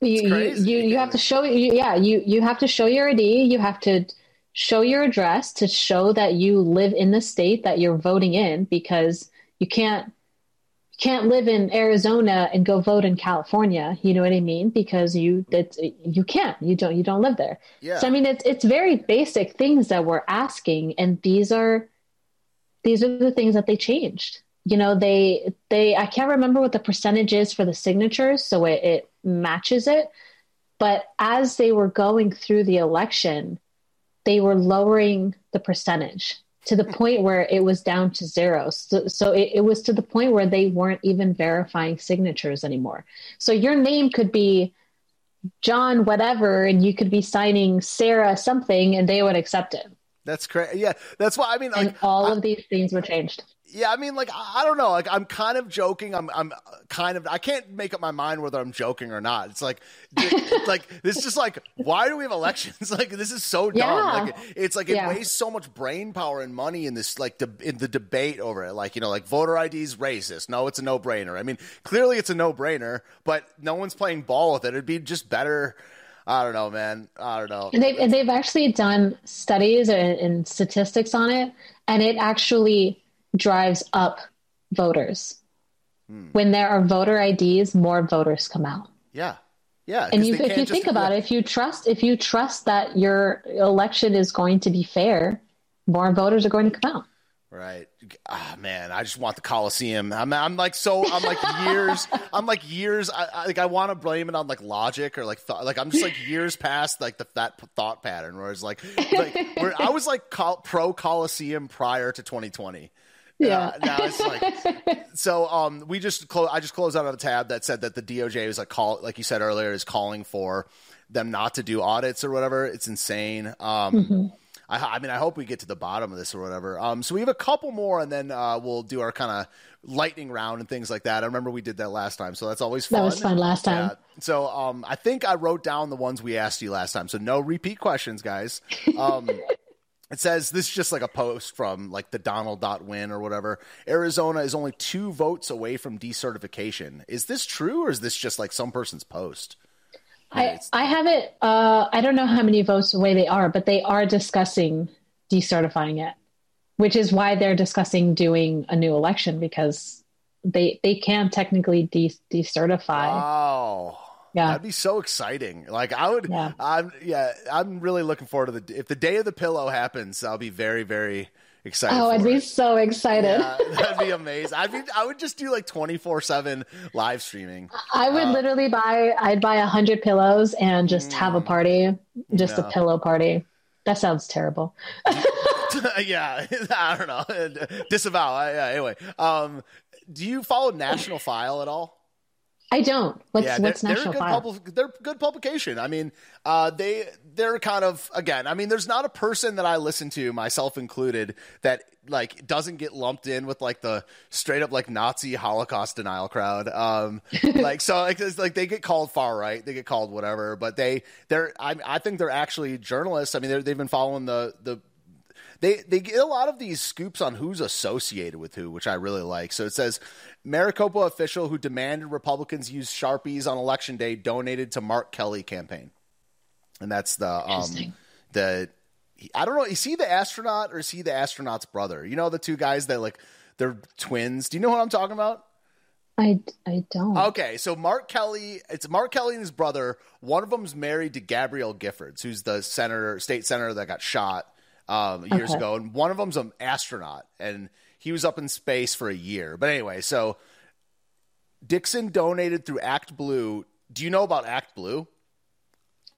you, you, you you have to show you yeah you you have to show your ID. You have to show your address to show that you live in the state that you're voting in because you can't you can't live in Arizona and go vote in California. You know what I mean? Because you that you can't. You don't. You don't live there. Yeah. So I mean, it's it's very basic things that we're asking, and these are these are the things that they changed. You know, they they I can't remember what the percentage is for the signatures, so it, it matches it. But as they were going through the election, they were lowering the percentage to the point where it was down to zero. So, so it, it, was to the point where they weren't even verifying signatures anymore. So your name could be John whatever, and you could be signing Sarah something, and they would accept it. That's crazy. Yeah, that's why I mean. Like, and all I, of these things were changed. Yeah, I mean, like I don't know. Like I'm kind of joking. I'm I'm uh, kind of I can't make up my mind whether I'm joking or not. It's like it's like this is just like why do we have elections? Like this is so dumb. Yeah. Like it's like it Yeah. wastes so much brain power and money in this like de- in the debate over it. Like you know, like voter ID is racist. No, it's a no brainer. I mean, clearly it's a no brainer, but no one's playing ball with it. It'd be just better. I don't know, man. I don't know. And they've, and they've actually done studies and, and statistics on it, and it actually drives up voters. Hmm. When there are voter IDs, more voters come out. Yeah, yeah. and you, if you think about it, if you trust, if you trust that your election is going to be fair, more voters are going to come out. Right. Ah, man, I just want the Coliseum. I'm, I'm like so. I'm like years. I'm like years. I, I like. I want to blame it on like logic or like thought. Like I'm just like years past like the that thought pattern where it's like like where I was like col- pro Coliseum prior to 2020. Yeah. Uh, now it's like so. Um, we just close. I just closed out of a tab that said that the DOJ is like call, like you said earlier, is calling for them not to do audits or whatever. It's insane. Um, Mhm. I, I mean, I hope we get to the bottom of this or whatever. Um, so we have a couple more, and then uh, we'll do our kind of lightning round and things like that. I remember we did that last time, so that's always fun. That was fun last time. Yeah. So um, I think I wrote down the ones we asked you last time. So no repeat questions, guys. Um, it says this is just like a post from like the Donald.win or whatever. Arizona is only two votes away from decertification. Is this true, or is this just like some person's post? I, I have it. Uh, I don't know how many votes away they are, but they are discussing decertifying it, which is why they're discussing doing a new election because they they can technically de- decertify. Wow. Yeah. That'd be so exciting. Like I would Yeah. I'm yeah, I'm really looking forward to the if the day of the pillow happens, I'll be very, very excited. oh, I'd be it. so excited. Yeah, that'd be amazing. I'd be I would just do like twenty four seven live streaming. I would Uh, literally buy. I'd buy a hundred pillows and just have a party, just No. a pillow party. That sounds terrible. yeah, I don't know. Disavow. I- Yeah, anyway, um, do you follow National File at all? I don't. What's yeah, what's they're, national they're a file? good they're good publication. I mean, uh, they they're kind of again. I mean, there's not a person that I listen to, myself included, that like doesn't get lumped in with like the straight up like Nazi Holocaust denial crowd. Um, like so, like, it's like they get called far right, they get called whatever, but they they're I, I think they're actually journalists. I mean, they've been following the the they they get a lot of these scoops on who's associated with who, which I really like. So it says Maricopa official who demanded Republicans use sharpies on election day donated to Mark Kelly campaign, and that's the um the I don't know. Is he the astronaut or is he the astronaut's brother? You know the two guys that like they're twins. Do you know what I'm talking about? I I don't. Okay, so Mark Kelly, it's Mark Kelly and his brother. One of them's married to Gabrielle Giffords, who's the senator, state senator that got shot um, years Okay. ago, and one of them's an astronaut, and he was up in space for a year. But anyway, so Dixon donated through Act Blue. Do you know about Act Blue?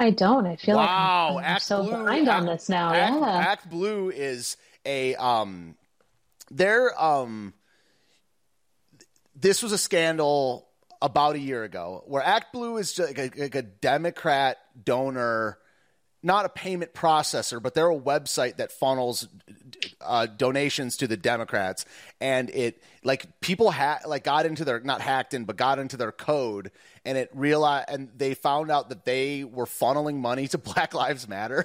I don't. I feel wow, like I'm, I'm so Blue, behind on this now. Act, yeah. Act Blue is a um, they're um, this was a scandal about a year ago where Act Blue is just like a, like a Democrat donor, not a payment processor, but they're a website that funnels uh, donations to the Democrats, and it like people ha- like got into their not hacked in, but got into their code, and it realized and they found out that they were funneling money to Black Lives Matter.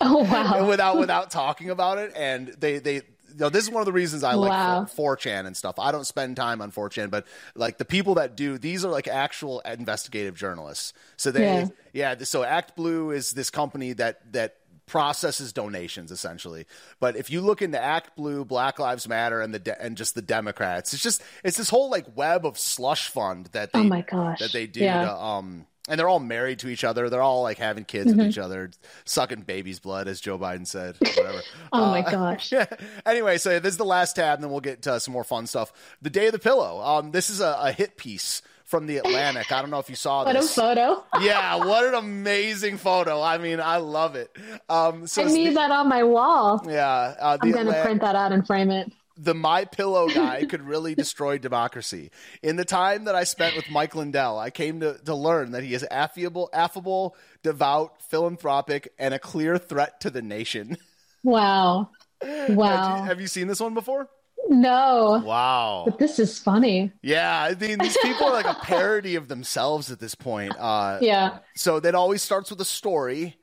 Oh wow. And without without talking about it, and they they. You know, this is one of the reasons I like Wow. 4chan and stuff. I don't spend time on 4chan, but like the people that do, these are like actual investigative journalists. So they, Yeah. yeah. so Act Blue is this company that that processes donations essentially. But if you look into Act Blue, Black Lives Matter, and the de- and just the Democrats, it's just it's this whole like web of slush fund that they oh my gosh that they do yeah. to um and they're all married to each other. They're all like having kids Mhm. with each other, sucking baby's blood, as Joe Biden said. Whatever. Oh my Uh, gosh. anyway, so this is the last tab, and then we'll get to some more fun stuff. The Day of the Pillow. Um, this is a, a hit piece from the Atlantic. I don't know if you saw What a photo. yeah, what an amazing photo. I mean, I love it. Um, so I need the- that on my wall. yeah, uh, I'm gonna print that out and frame it. The My Pillow guy could really destroy democracy. In the time that I spent with Mike Lindell, I came to, to learn that he is affable, affable, devout, philanthropic, and a clear threat to the nation. Wow. Have you, Wow. have you seen this one before? No. Wow. But this is funny. Yeah, I mean, these people are like a parody of themselves at this point. Uh, Yeah. So that always starts with a story.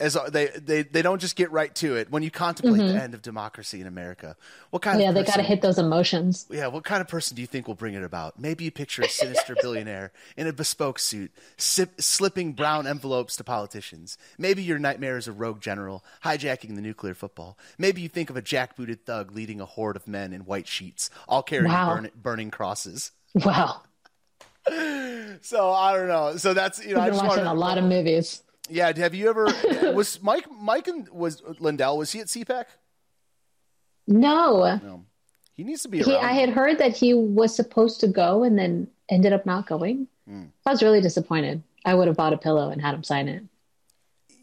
As they, they they don't just get right to it. When you contemplate Mhm. the end of democracy in America, what kind yeah, of they got to hit those emotions. Yeah, what kind of person do you think will bring it about? Maybe you picture a sinister billionaire in a bespoke suit, sip, slipping brown envelopes to politicians. Maybe your nightmare is a rogue general hijacking the nuclear football. Maybe you think of a jackbooted thug leading a horde of men in white sheets, all carrying Wow. burn, burning crosses. Wow. So I don't know. So that's you know, We've I been watching wanted a lot of movies. Yeah, have you ever was Mike Mike and was Lindell was he at CPAC? No. No. He needs to be He, around. I had heard that he was supposed to go and then ended up not going. Mm. I was really disappointed. I would have bought a pillow and had him sign it.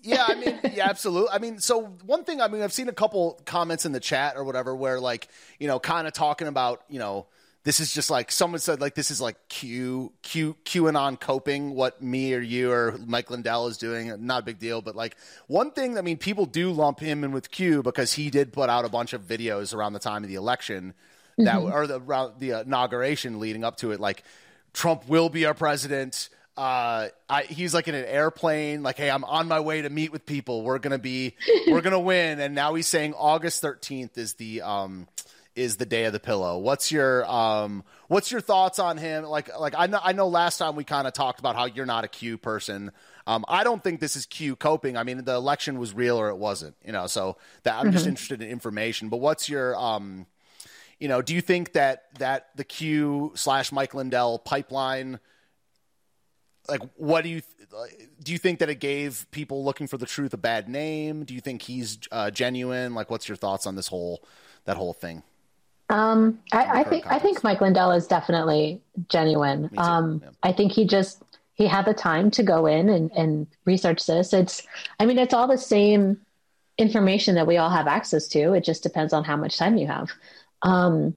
Yeah, I mean, yeah, absolutely. I mean, so one thing, I mean, I've seen a couple comments in the chat or whatever where, like, you know, kind of talking about, you know, this is just like someone said, like, this is like Q, Q, QAnon coping what me or you or Mike Lindell is doing. Not a big deal, but like, one thing, I mean, people do lump him in with Q because he did put out a bunch of videos around the time of the election that, Mhm. or the, around the inauguration leading up to it, like, Trump will be our president. Uh, I, he's like in an airplane, like, hey, I'm on my way to meet with people. We're gonna be, we're gonna win. And now he's saying August 13th is the um is the day of the pillow. What's your um what's your thoughts on him? Like like I know I know last time we kind of talked about how you're not a Q person. Um, I don't think this is Q coping. I mean, the election was real or it wasn't. You know, so that I'm just Mhm. interested in information. But what's your um you know, do you think that that the Q slash Mike Lindell pipeline, like, what do you do? You think that it gave people looking for the truth a bad name? Do you think he's uh, genuine? Like, what's your thoughts on this whole that whole thing? Um, I, I think I think Mike Lindell is definitely genuine. Um, I think he just he had the time to go in and, and research this. It's I mean it's all the same information that we all have access to. It just depends on how much time you have. Um,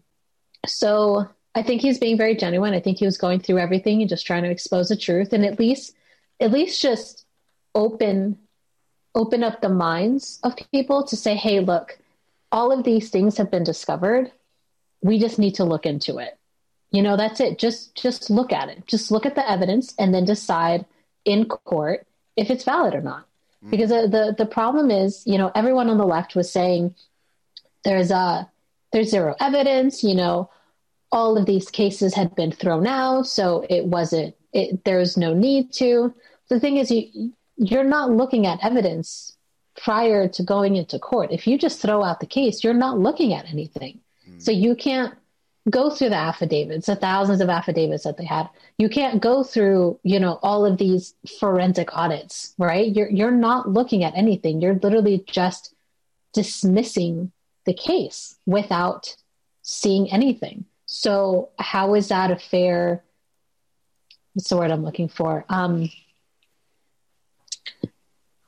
so I think he's being very genuine. I think he was going through everything and just trying to expose the truth and at least at least just open open up the minds of people to say, hey, look, all of these things have been discovered we just need to look into it. You know that's it. Just just look at it. Just look at the evidence and then decide in court if it's valid or not. Mm. Because the, the the problem is you know everyone on the left was saying there's a there's zero evidence you know all of these cases had been thrown out so it wasn't it there's no need to. The thing is you you're not looking at evidence prior to going into court. If you just throw out the case you're not looking at anything so you can't go through the affidavits, the thousands of affidavits that they had. You can't go through, you know, all of these forensic audits, right? You're you're not looking at anything. You're literally just dismissing the case without seeing anything. So how is that a fair what's the word I'm looking for? Um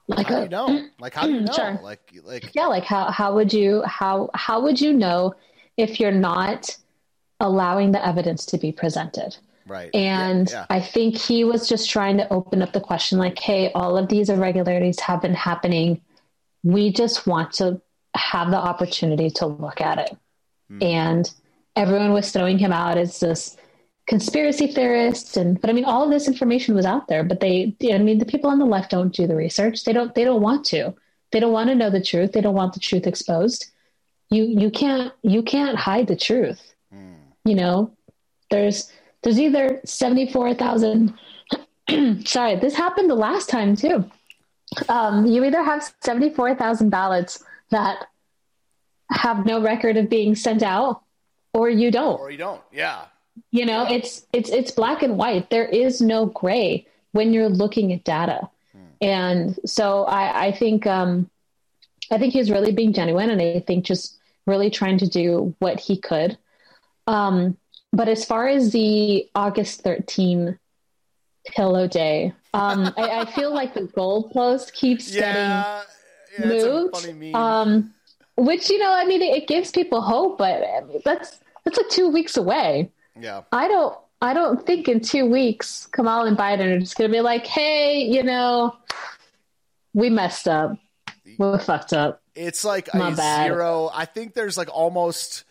Like, how do you know? Like, how do you know? Sure. Like, like, yeah like how how would you how how would you know if you're not allowing the evidence to be presented. Right? and Yeah, yeah. i think he was just trying to open up the question like hey all of these irregularities have been happening. We just want to have the opportunity to look at it. Hmm. and everyone was throwing him out as this conspiracy theorist. And but i mean all of this information was out there but they i mean the people on the left don't do the research. They don't they don't want to. They don't want to know the truth. They don't want the truth exposed you you can't you can't hide the truth you know there's there's either 74,000 sorry this happened the last time too Um, you either have 74,000 ballots that have no record of being sent out or you don't. Or you don't. Yeah. You know, it's it's it's black and white. There is no gray when you're looking at data. And so I, I think um, I think he's really being genuine and I think just really trying to do what he could. Um, but as far as the August 13 pillow day, um, I, I, feel like the goalpost keeps yeah, getting yeah, moved. Um, which you know, I mean, it, it gives people hope, but that's that's like two weeks away. Yeah, I don't. I don't think in two weeks Kamala and Biden are just going to be like, "Hey, you know, we messed up. We're fucked up." It's like My a bad. zero. I think there's like almost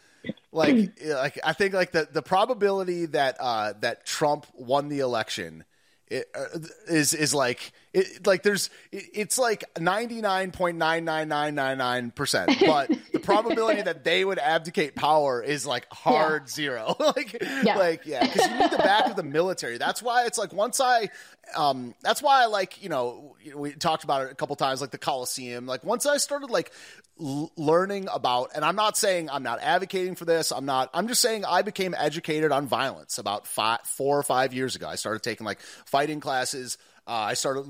like like I think like the the probability that uh that Trump won the election it, uh, is is like it, like there's it, it's like 99.99999% but the probability that they would abdicate power is like hard Yeah. zero like Yeah. like yeah cuz you need the back of the military that's why it's like once I um that's why I like you know we talked about it a couple times like the Coliseum like once I started like l- learning about and I'm not saying I'm not advocating for this I'm not I'm just saying I became educated on violence about five, four or five years ago I started taking like fighting classes uh, I started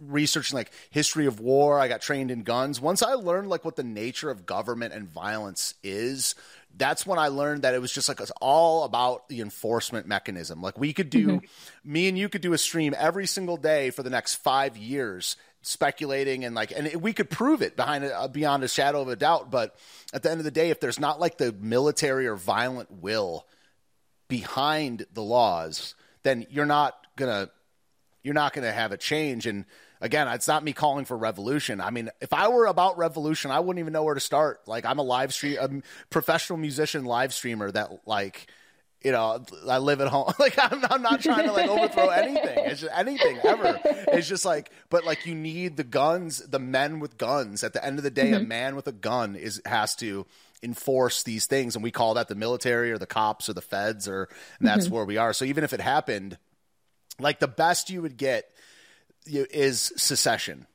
researching like history of war I got trained in guns once I learned like what the nature of government and violence is that's when I learned that it was just like it's all about the enforcement mechanism. Like we could do, me and you could do a stream every single day for the next five years, speculating and like, and we could prove it behind a, beyond a shadow of a doubt. But at the end of the day, if there's not like the military or violent will behind the laws, then you're not gonna you're not going to have a change. And again, it's not me calling for revolution. I mean, if I were about revolution, I wouldn't even know where to start. Like, I'm a live stream, a professional musician, live streamer that like. You know, I live at home. Like, I'm, I'm not trying to like overthrow anything. It's just anything ever. It's just like, but like, you need the guns, the men with guns. At the end of the day, a man with a gun is has to enforce these things, and we call that the military or the cops or the feds, or and that's Mhm. where we are. So even if it happened, like the best you would get is secession.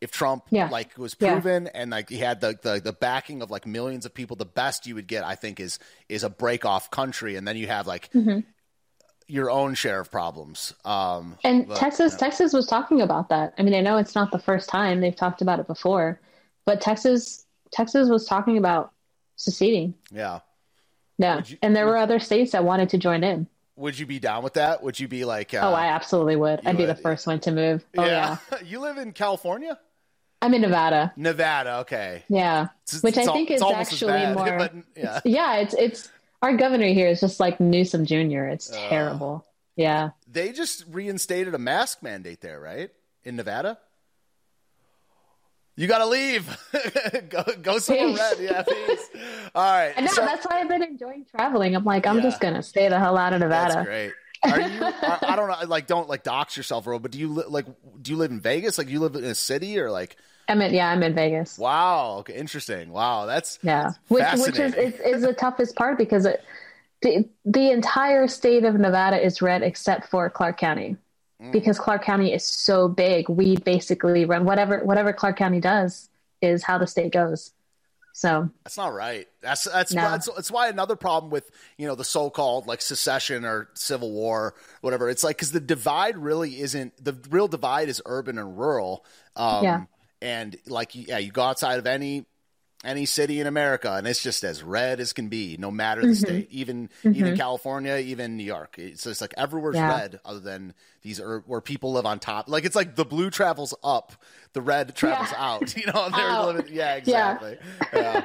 If Trump Yeah. like was Yeah. proven and like he had the, the the backing of like millions of people, the best you would get, I think, is is a break off country, and then you have like Mhm. your own share of problems. Um, And but, Texas, yeah. Texas was talking about that. I mean, I know it's not the first time they've talked about it before, but Texas, Texas was talking about seceding. yeah. Yeah, and there were other states that wanted to join in. Would you be down with that? Would you be like, uh, oh, I absolutely would. I'd be the first one to move. Oh yeah, you live in California, I'm in Nevada. Nevada. Okay, Yeah, It's- which it's I think it's is actually bad, more. but, yeah. yeah, it's it's our governor here is just like Newsom Jr. It's Uh. terrible. Yeah. They just reinstated a mask mandate there, right? In Nevada? You got to leave. go, go somewhere red. Yeah, peace. All right. I know so- that's why I've been enjoying traveling. I'm like, I'm Yeah. just gonna stay the hell out of Nevada. That's great. Are you? I, I don't know. Like, don't like dox yourself, bro. But do you li- like? Do you live in Vegas? Like, do you live in a city or like? I'm in, yeah, I'm in Vegas. Wow. Okay. Interesting. Wow. That's Yeah, which which is is, is the toughest part because it, the the entire state of Nevada is red except for Clark County. Because Clark County is so big. We basically run whatever whatever Clark County does is how the state goes. So That's not right. That's that's No. that's, that's why another problem with you know the so-called like secession or civil war, whatever. It's like because the divide really isn't the real divide is urban and rural. Um, Yeah. And like yeah, you go outside of any any city in America, and it's just as red as can be, no matter the Mhm. state. Even even Mhm. California, even New York. It's just like everywhere's Yeah. red, other than these are where people live on top. Like it's like the blue travels up, the red travels Yeah. out. You know, they're Out. living. Yeah, Yeah. exactly. Yeah.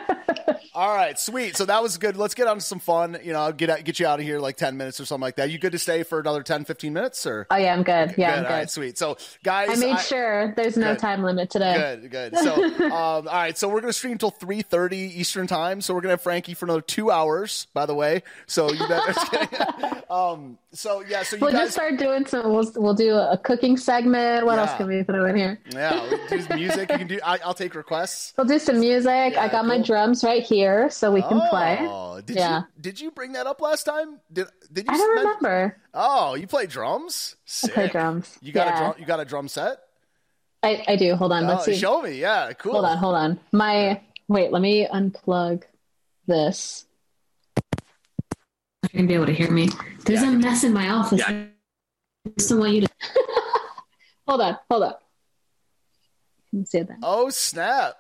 All right, sweet. So that was good. Let's get on to some fun. You know, get out, get you out of here like 10 minutes or something like that. You good to stay for another 10, 15 minutes or? oh yeah, I'm good. Yeah, good. I'm All right, good. sweet. So guys, I made sure there's no Good. time limit today. Good, good. So, um, all right. So we're gonna stream till three thirty Eastern time. So we're gonna have Frankie for another two hours. By the way, so you better. um. So yeah. So you We'll guys. just start doing some. We'll we'll do a cooking segment. What else can we throw in here? yeah. we do music. You can do. I, I'll take requests. We'll do some music. I got my drums right here, so we can play. Oh, did yeah. you did you bring that up last time? Did did you? I don't mention- remember. Oh, you play drums? I play drums. You got a drum? You got a drum set? I, I do. Hold on. Let's Oh, see. show me. Yeah, cool. Hold on. Hold on. My wait. Let me unplug this. You're gonna be able to hear me. There's a mess in my office. I just don't want you to. hold on. Hold on. Let me see that. Oh snap!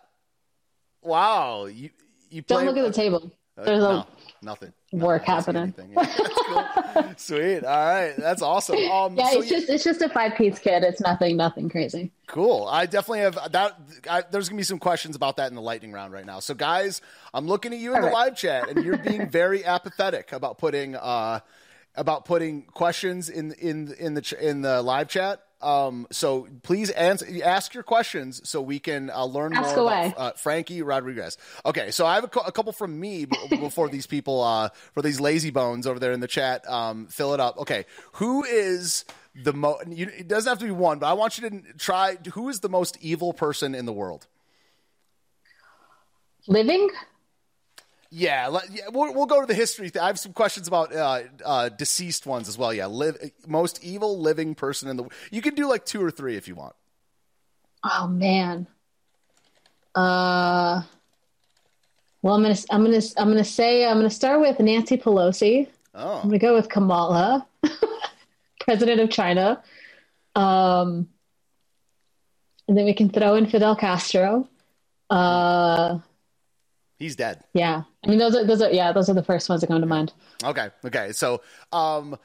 Wow, you you Don't look at the table. Uh, There's no, a nothing. work happening. Sweet. All right, that's awesome. Um, yeah, so it's just it's just a five piece kit. It's nothing nothing crazy. Cool. I definitely have that. I, there's gonna be some questions about that in the lightning round right now. So, guys, I'm looking at you in the All right. live chat, and you're being very apathetic about putting uh about putting questions in in in the in the live chat. Um, so please answer, ask your questions so we can uh, learn Ask more away. about uh, Frankie Rodriguez. Okay, so I have a, cou- a couple from me before these people, uh, for these lazy bones over there in the chat, um, fill it up. Okay, who is the most? It doesn't have to be one, but I want you to try. Who is the most evil person in the world? Living? Yeah, let, yeah we'll, we'll go to the history. Th- I have some questions about uh, uh, deceased ones as well. Yeah, live most evil living person in the. You can do like two or three if you want. Oh man. Uh. Well, I'm gonna I'm gonna I'm gonna say I'm gonna start with Nancy Pelosi. Oh. I'm gonna go with Kamala, president of China. Um, and then we can throw in Fidel Castro. Uh, He's dead. yeah. I mean, those are those are yeah, those are the first ones that come to mind. Okay. Okay. So, um,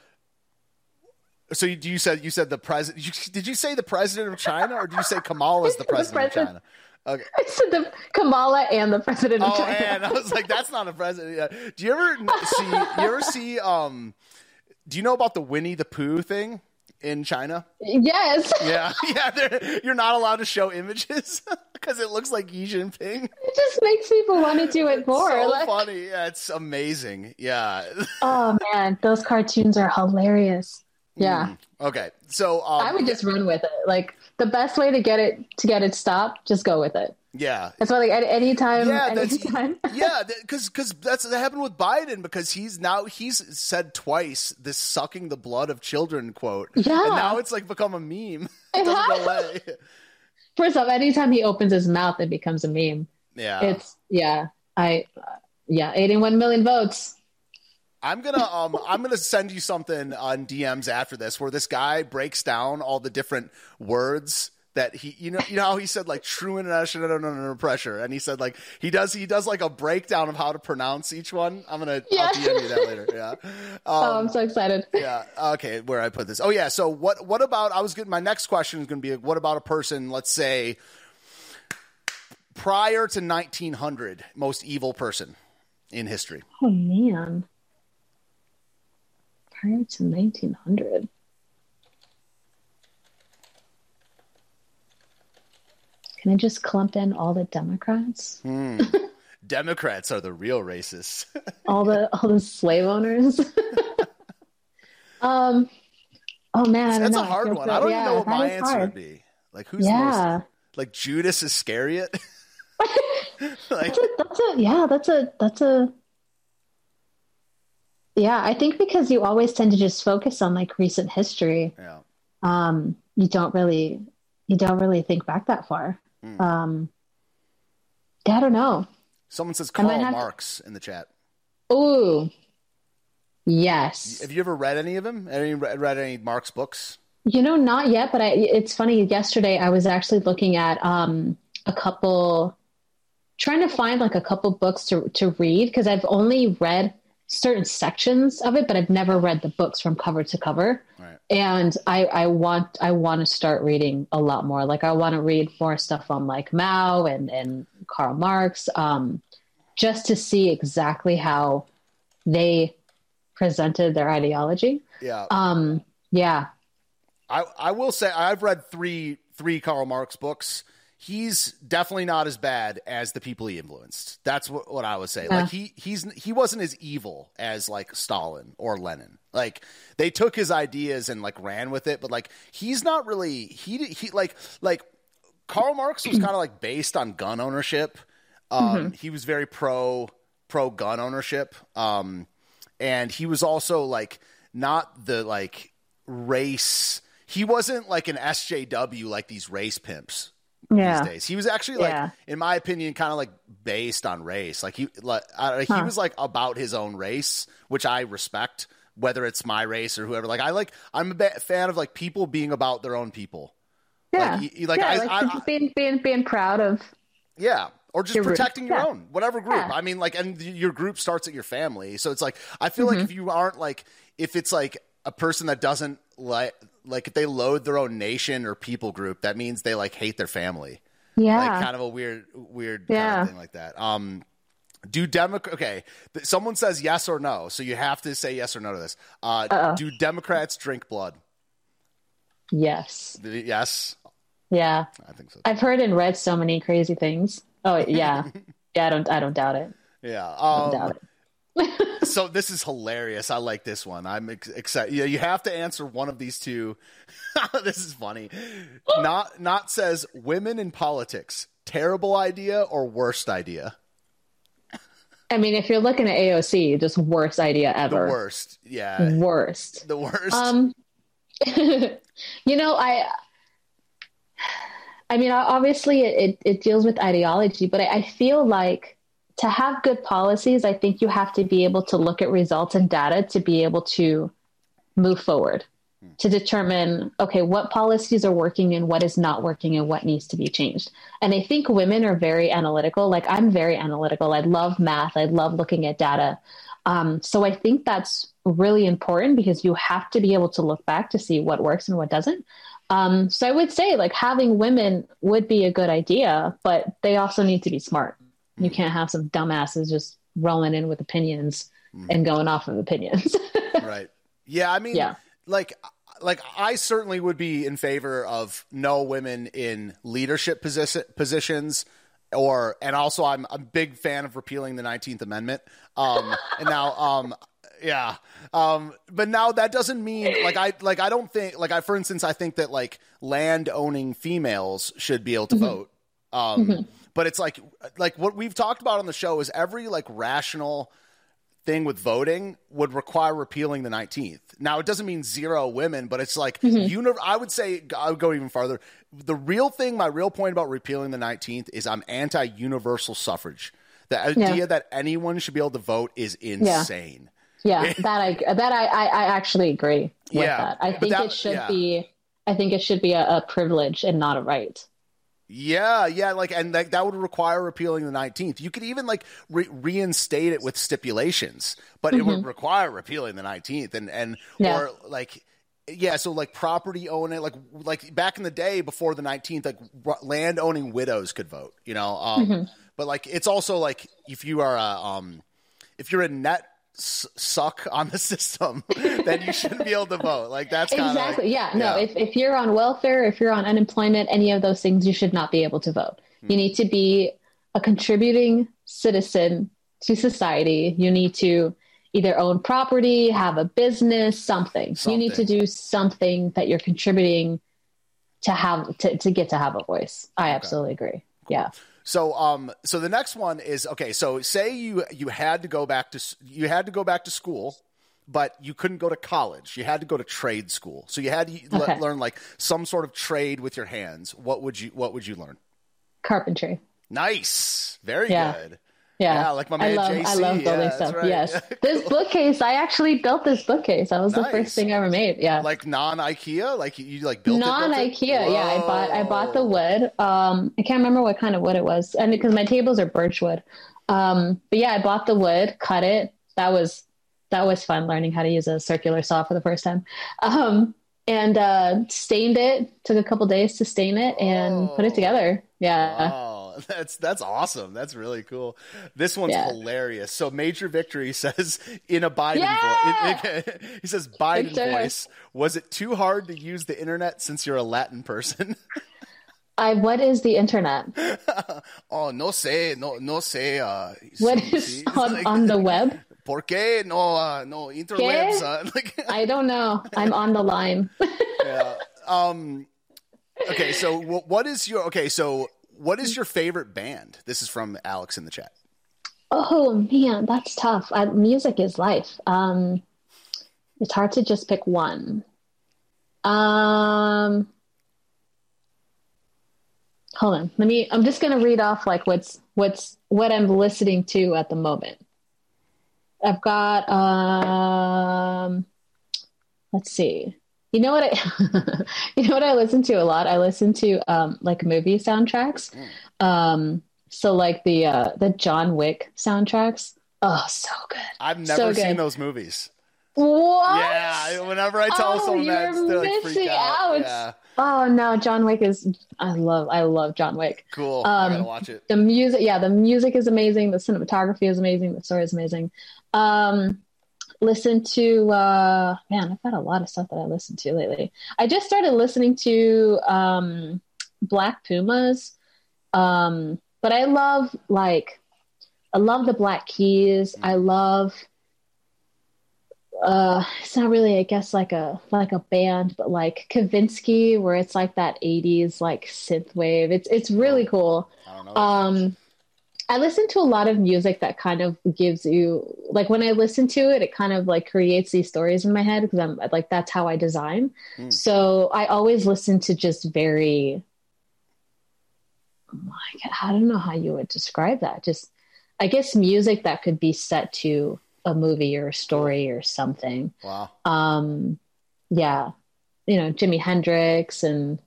so you, you said you said the president. You, did you say the president of China, or did you say Kamala is the president of president. China? Okay. I said the Kamala and the president of Oh, China. and I was like, that's not a president. Yeah. Do you ever see? You ever see? Um, do you know about the Winnie the Pooh thing in China? Yes. Yeah, yeah. You're not allowed to show images because it looks like Xi Jinping. It just makes people want to do it more. so Like- funny. Yeah, it's amazing. Yeah. oh man, those cartoons are hilarious. Yeah. Okay. So um, I would just run with it. Like the best way to get it to get it stopped, just go with it. Yeah. That's why, like at any time, Yeah, any that's time. yeah, because because that's that happened with Biden because he's now he's said twice this "sucking the blood of children" quote. Yeah. and now it's like become a meme. It It doesn't has. away. First off, anytime he opens his mouth, it becomes a meme. Yeah, It's yeah, I uh, yeah, eighty-one million votes. I'm gonna um I'm gonna send you something on DMs after this where this guy breaks down all the different words that he you know you know how he said like true international under, pressure. And he said like he does he does like a breakdown of how to pronounce each one. I'm gonna yeah. i'll dm you that later. Yeah. Um, oh i'm so excited. yeah. Okay where i put this. Oh yeah so what what about i was getting my next question is gonna be like, what about a person let's say prior to 1900 most evil person in history? Oh man. Prior to 1900 and then just clumped in all the Democrats. Mm. Democrats are the real racists. all the all the slave owners. um, oh man, that's a hard one. I don't yeah, even know what my answer hard. would be. Like who's yeah. most like Judas Iscariot? like that's a, that's a yeah, that's a that's a yeah, I think because you always tend to just focus on like recent history. Yeah. Um, you don't really you don't really think back that far. Hmm. Um, yeah, I don't know. Someone says Karl have to- Marx in the chat. Ooh, yes. Have you ever read any of him? Any read any Marx books? You know, not yet, but I, it's funny. Yesterday, I was actually looking at um, a couple, trying to find like a couple books to to read because I've only read certain sections of it, but I've never read the books from cover to cover. Right. And I, I want I want to start reading a lot more. Like I want to read more stuff on like Mao and and Karl Marx, um, just to see exactly how they presented their ideology. Yeah. Um, yeah, I, I will say I've read three three Karl Marx books. He's definitely not as bad as the people he influenced. That's what, what I would say. Yeah. Like he he's he wasn't as evil as like Stalin or Lenin. Like they took his ideas and like ran with it, but like he's not really he he like like Karl Marx was kind of like based on gun ownership. Um, He was very pro pro gun ownership, um, and he was also like not the like race. he wasn't like an SJW like these race pimps Yeah. these days. He was actually like, Yeah. in my opinion, kind of like based on race. Like he, like uh, he Huh. was like about his own race, which I respect. Whether it's my race or whoever, like I like, I'm a ba- fan of like people being about their own people. Yeah. Like, you- like, yeah, I- like I- just being being being proud of Yeah. Or just Your group. protecting your Yeah. own, whatever group. Yeah. I mean, like, and your group starts at your family. So it's like, I feel Mm-hmm. like if you aren't like, if it's like a person that doesn't like, like if they load their own nation or people group, that means they like hate their family. yeah. Like kind of a weird, weird kind of thing like that. Um, do Democrat? Okay, someone says yes or no, so you have to say yes or no to this. Uh, do Democrats drink blood? yes. Yes, Yeah. I think so. I've heard and read so many crazy things. Oh yeah. yeah, I don't I don't doubt it. Yeah. I don't Um, doubt it. So this is hilarious. I like this one. I'm ex- excited. Yeah, you have to answer one of these two. this is funny. Not not says women in politics. Terrible idea or worst idea? I mean, if you're looking at AOC, just worst idea The ever. worst. Yeah. Worst. The worst. Um, you know, I, I mean, obviously it, it, it deals with ideology, but I, I feel like to have good policies, I think you have to be able to look at results and data to be able to move forward, to determine, okay, what policies are working and what is not working and what needs to be changed. And I think women are very analytical. Like I'm very analytical. I love math. I love looking at data. Um, so I think that's really important because you have to be able to look back to see what works and what doesn't. Um, so I would say like having women would be a good idea, but they also need to be smart. You can't have some dumbasses just rolling in with opinions and going off of opinions. right. Yeah, I mean, Yeah. like, like I certainly would be in favor of no women in leadership position, positions, or and also I'm a big fan of repealing the Nineteenth Amendment. Um, and now, um, yeah, um, but now that doesn't mean like I like I don't think like I for instance I think that like land owning females should be able to vote. Um, but it's like like what we've talked about on the show is every like rational thing with voting would require repealing the 19th. Now, it doesn't mean zero women, but it's like, mm-hmm. uni- I would say, I would go even farther. The real thing, my real point about repealing the 19th is I'm anti universal suffrage. The idea Yeah. that anyone should be able to vote is insane. yeah, that I that I, I, I actually agree with Yeah, that. I think that- it should yeah. be I think it should be a, a privilege and not a right. Yeah, yeah, like, and like that would require repealing the nineteenth. You could even like re- reinstate it with stipulations, but it would require repealing the nineteenth, and and Yeah. or like, yeah, so like property owning, like like back in the day before the nineteenth, like r- land owning widows could vote, you know. Um, But like, it's also like if you are a um, if you're a net s- suck on the system, then you shouldn't be able to vote. Like that's Exactly. yeah. No, if, if you're on welfare, if you're on unemployment, any of those things, you should not be able to vote. Hmm. You need to be a contributing citizen to society. You need to either own property, have a business, something. You need to do something that you're contributing to have to, to get to have a voice. I absolutely agree. Yeah. So um so the next one is okay, so say you you had to go back to you had to go back to school but you couldn't go to college. You had to go to trade school. So you had to le- learn like some sort of trade with your hands. What would you what would you learn? Carpentry. Nice. Very Yeah. good. Yeah. Yeah, like my I man love, I JC. love building Yeah, stuff. right. Yes. Yeah, This bookcase, I actually built this bookcase. That was the first thing I ever made. Yeah. Like non IKEA? Like you like built non? IKEA. Yeah, I bought I bought the wood. Um, I can't remember what kind of wood it was, and because my tables are birch wood. Um, but yeah, I bought the wood, cut it. That was that was fun learning how to use a circular saw for the first time. Um, and uh, stained it. Took a couple days to stain it and put it together. Yeah. That's that's awesome. That's really cool. This one's Yeah. hilarious. So Major Victory says in a Biden Yeah! voice. he says Biden Victor. voice. Was it too hard to use the internet since you're a Latin person? I what is the internet? oh, no sé, no no sé. Uh, What sí, is on, Like, on the web? ¿Por qué no uh, no interwebs? Uh, like, I don't know. I'm on the line. yeah. Um. Okay, so wh- what is your okay? So what is your favorite band? This is from Alex in the chat. Oh man, that's tough. I, music is life. Um, it's hard to just pick one. Um, hold on. Let me. I'm just gonna read off like what's what's what I'm listening to at the moment. I've got um. Let's see. You know what I, you know what I listen to a lot. I listen to um like movie soundtracks. Um, so like the uh the John Wick soundtracks. Oh, so good. I've never So seen good. those movies. What? Yeah, whenever I tell oh, someone that, they're like missing freak out. out. Yeah, Oh no, John Wick is. I love. I love John Wick. cool. I gotta Um, watch it. The music, yeah, the music is amazing. The cinematography is amazing. The story is amazing. Um, listen to uh, man, I've got a lot of stuff that I listen to lately. I just started listening to um, Black Pumas, um, but I love like I love the Black Keys. I love uh it's not really i guess like a like a band but like kavinsky where it's like that 80s like synth wave it's it's really cool I don't know. um i listen to a lot of music that kind of gives you like when i listen to it it kind of like creates these stories in my head because i'm like that's how i design Hmm. so i always listen to just very like i don't know how you would describe that just i guess music that could be set to a movie or a story or something wow. um yeah you know jimi hendrix and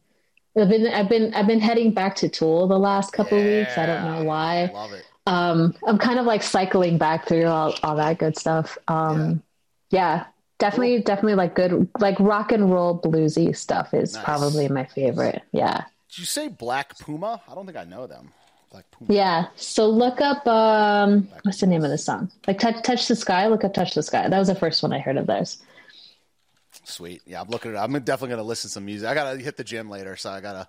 i've been i've been i've been heading back to tool the last couple of weeks. I don't know why. Love it. um i'm kind of like cycling back through all, all that good stuff. Um yeah, definitely definitely like good like rock and roll bluesy stuff is Nice. probably my favorite. Yeah. Did you say Black Puma? I don't think I know them. Black Puma. yeah. So look up um what's the name of the song? Like touch touch the sky? Look up touch the sky. That was the first one i heard of theirs Sweet. Yeah, I'm looking. At it. I'm definitely gonna listen to some music. I gotta hit the gym later, so I gotta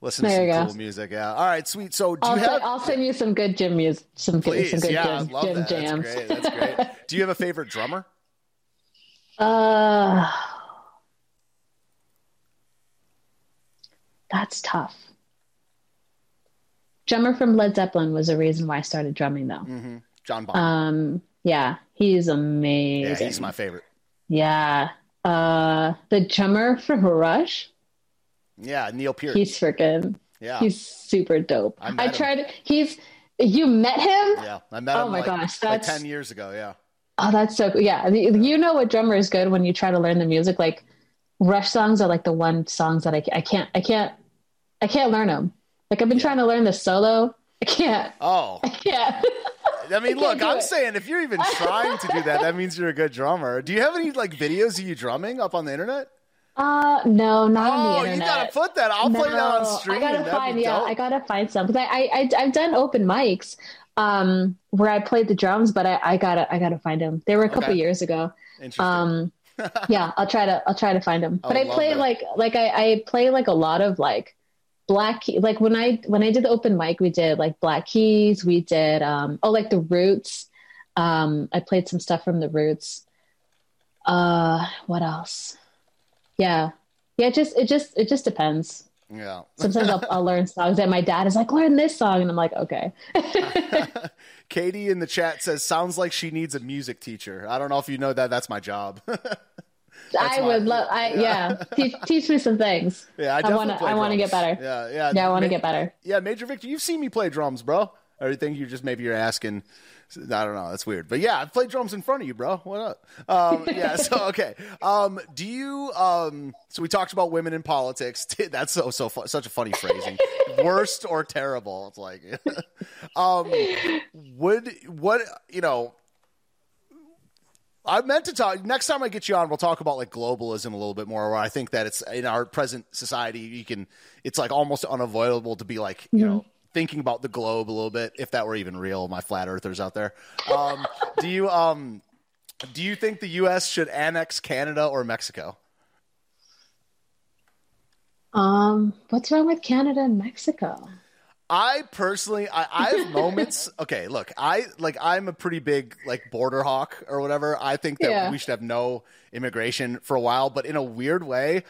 listen There to some cool music. Yeah. All right. Sweet. So do I'll, you have? I'll send you some good gym music some good Please. some good Yeah, gym, love gym that. jams That's great. That's great. do you have a favorite drummer? Uh, that's tough. Drummer from Led Zeppelin was the reason why I started drumming, though. Mm-hmm. John Bonham. Um, yeah, he's yeah, amazing. he's my favorite. Yeah. Uh, the drummer from Rush, Yeah, Neil Peart. he's freaking, yeah. he's super dope. I I, tried. He's. You met him? yeah, I met Oh him my like, gosh, like that's- ten years ago. Yeah. Oh, that's so cool. Yeah, you know what drummer is good when you try to learn the music. Like Rush songs are like the one songs that I, I can't I can't I can't learn them. Like I've been trying to learn the solo. I can't. Oh, I can't. I mean, I look, I'm it. saying if you're even trying to do that, that means you're a good drummer. Do you have any like videos of you drumming up on the internet? Uh no, not Oh, on the internet. Oh, you gotta put that. I'll play that on stream. I gotta That'd find yeah. I gotta find some because I, I I I've done open mics um where I played the drums, but I, I gotta I gotta find them. They were a couple Okay. years ago. Interesting. Um, yeah, I'll try to I'll try to find them. But I I play that. like like I, I play like a lot of like black like when I when I did the open mic we did like black keys we did um oh like the roots um I played some stuff from the roots uh what else yeah yeah it just it just it just depends yeah. sometimes I'll, I'll learn songs that my dad is like learn this song and I'm like okay Katie in the chat says sounds like she needs a music teacher. I don't know if you know that. That's my job. I would love I yeah teach, teach me some things yeah, I I want to I want to get better Yeah, yeah. yeah I want to Ma- get better Yeah, Major Victor, you've seen me play drums, bro. Or you think you just maybe you're asking? I don't know. That's weird. But yeah, I've played drums in front of you, bro. What up? Um, yeah. So okay. Um, do you? Um, so we talked about women in politics. That's so so fu- such a funny phrasing. Worst or terrible? It's like, um, would what you know? I meant to talk next time I get you on. We'll talk about like globalism a little bit more. Where I think that it's in our present society, you can. It's like almost unavoidable to be like you know thinking about the globe a little bit, if that were even real. My flat earthers out there. Um, do you um do you think the U.S. should annex Canada or Mexico? Um, what's wrong with Canada and Mexico? I personally, I, I have moments. Okay, look, I like I'm a pretty big like border hawk or whatever. I think that Yeah. we should have no immigration for a while, but in a weird way,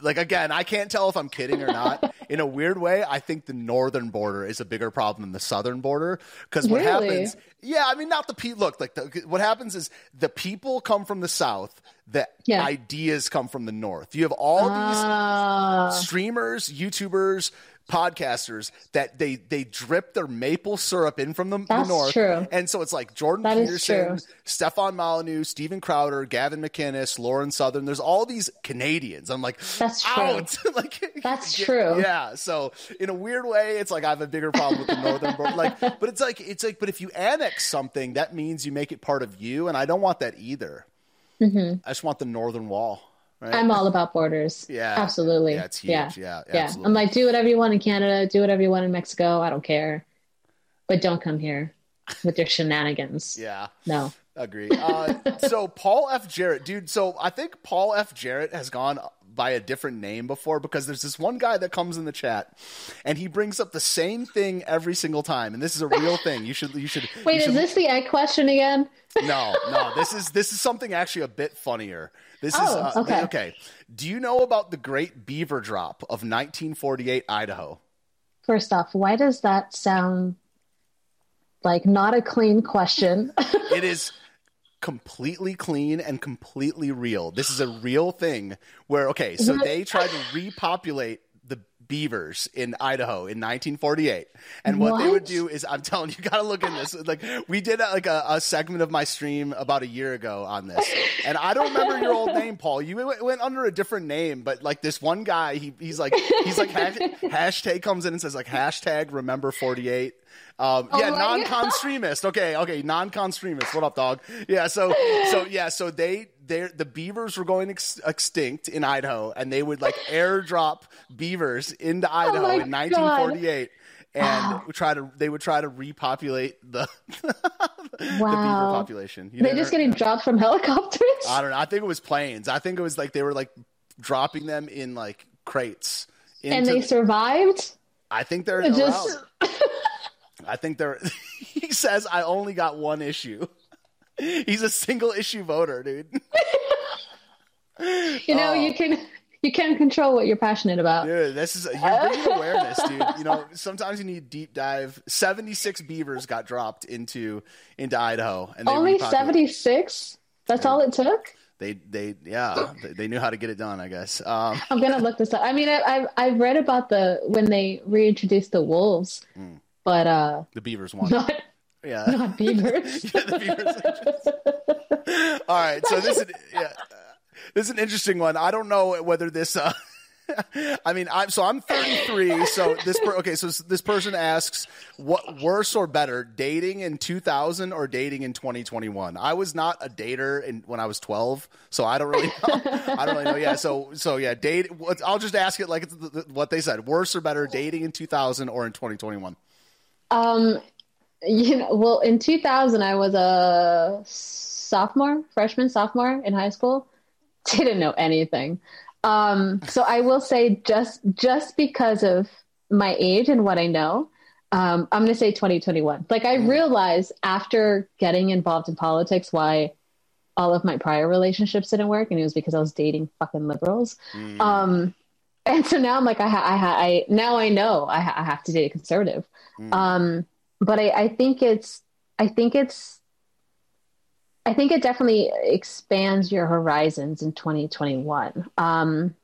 like again, I can't tell if I'm kidding or not. In a weird way, I think the northern border is a bigger problem than the southern border because what Really? happens? Yeah, I mean, not the pe Look, like the, what happens is the people come from the south. The Yeah. ideas come from the north. You have all these ah. streamers, YouTubers, podcasters that they they drip their maple syrup in from the, the north, true. and so it's like Jordan That Peterson. Stefan Molyneux, Steven Crowder, Gavin McInnes, Lauren Southern. There's all these Canadians. I'm like, That's true. out. like, That's yeah, true. Yeah. So in a weird way, it's like I have a bigger problem with the northern border. Like, but it's like it's like, but if you annex something, that means you make it part of you, and I don't want that either. hmm I just want the northern wall. Right? I'm all about borders. Yeah. Absolutely. Huge. Yeah. Yeah, Yeah. I'm like, do whatever you want in Canada, do whatever you want in Mexico. I don't care. But don't come here with your shenanigans. Yeah. No. Agree. Uh, so Paul F. Jarrett, dude. So I think Paul F. Jarrett has gone by a different name before because there's this one guy that comes in the chat and he brings up the same thing every single time, and this is a real thing. You should. You should. Wait, you is this the egg question again? No, no. This is this is something actually a bit funnier. This is Oh, uh, okay. okay. Do you know about the Great Beaver Drop of 1948 Idaho? First off, why does that sound like not a clean question? it is completely clean and completely real. This is a real thing where okay, so they tried to repopulate the beavers in Idaho in 1948. And what, they would do is I'm telling you, you got to look in this. Like we did uh, like a, a segment of my stream about a year ago on this. And I don't remember your old name, Paul. You went, went under a different name, but like this one guy, he, he's like he's like hash, hashtag comes in and says like hashtag remember 48. Um, Oh yeah, my non-constreamist. Okay, okay, non-constreamist. What up, dog? Yeah, so so yeah, so they they the beavers were going ex- extinct in Idaho, and they would like airdrop beavers into Idaho Oh in 1948, and try to they would try to repopulate the the beaver population. You They're just getting dropped from helicopters? I don't know. I think it was planes. I think it was like they were like dropping them in like crates. and they survived? I think they're just I think they're. he says I only got one issue. He's a single issue voter, dude. you know, Oh. you can you can control what you're passionate about. Dude, this is you're bringing awareness, dude. You know, sometimes you need deep dive. Seventy six beavers got dropped into into Idaho, and they Only 76? That's all it took? They they yeah they, knew how to get it done. I guess. Um, I'm gonna look this up. I mean, I, I've I've read about the when they reintroduced the wolves, but uh, the beavers won. not yeah. not beavers. yeah, the beavers. All right, so this is yeah, this is an interesting one. I don't know whether this. Uh, I mean, I'm so I'm 33. So this per, okay. So this person asks, what worse or better, dating in 2000 or dating in 2021? I was not a dater in, when I was 12, so I don't really know. I don't really know. Yeah. So so yeah, date. I'll just ask it like it's what they said: worse or better, dating in 2000 or in 2021? Um, you know, well, in 2000, I was a sophomore, freshman, sophomore in high school. Didn't know anything. Um, so I will say just just because of my age and what I know, um, I'm going to say 2021. Like I realized after getting involved in politics why all of my prior relationships didn't work, and it was because I was dating fucking liberals. Um, and so now I'm like, I, ha- I, ha- I now I know I, ha- I have to date a conservative. Um, but I, I think it's, I think it's, I think it definitely expands your horizons in 2021. Um,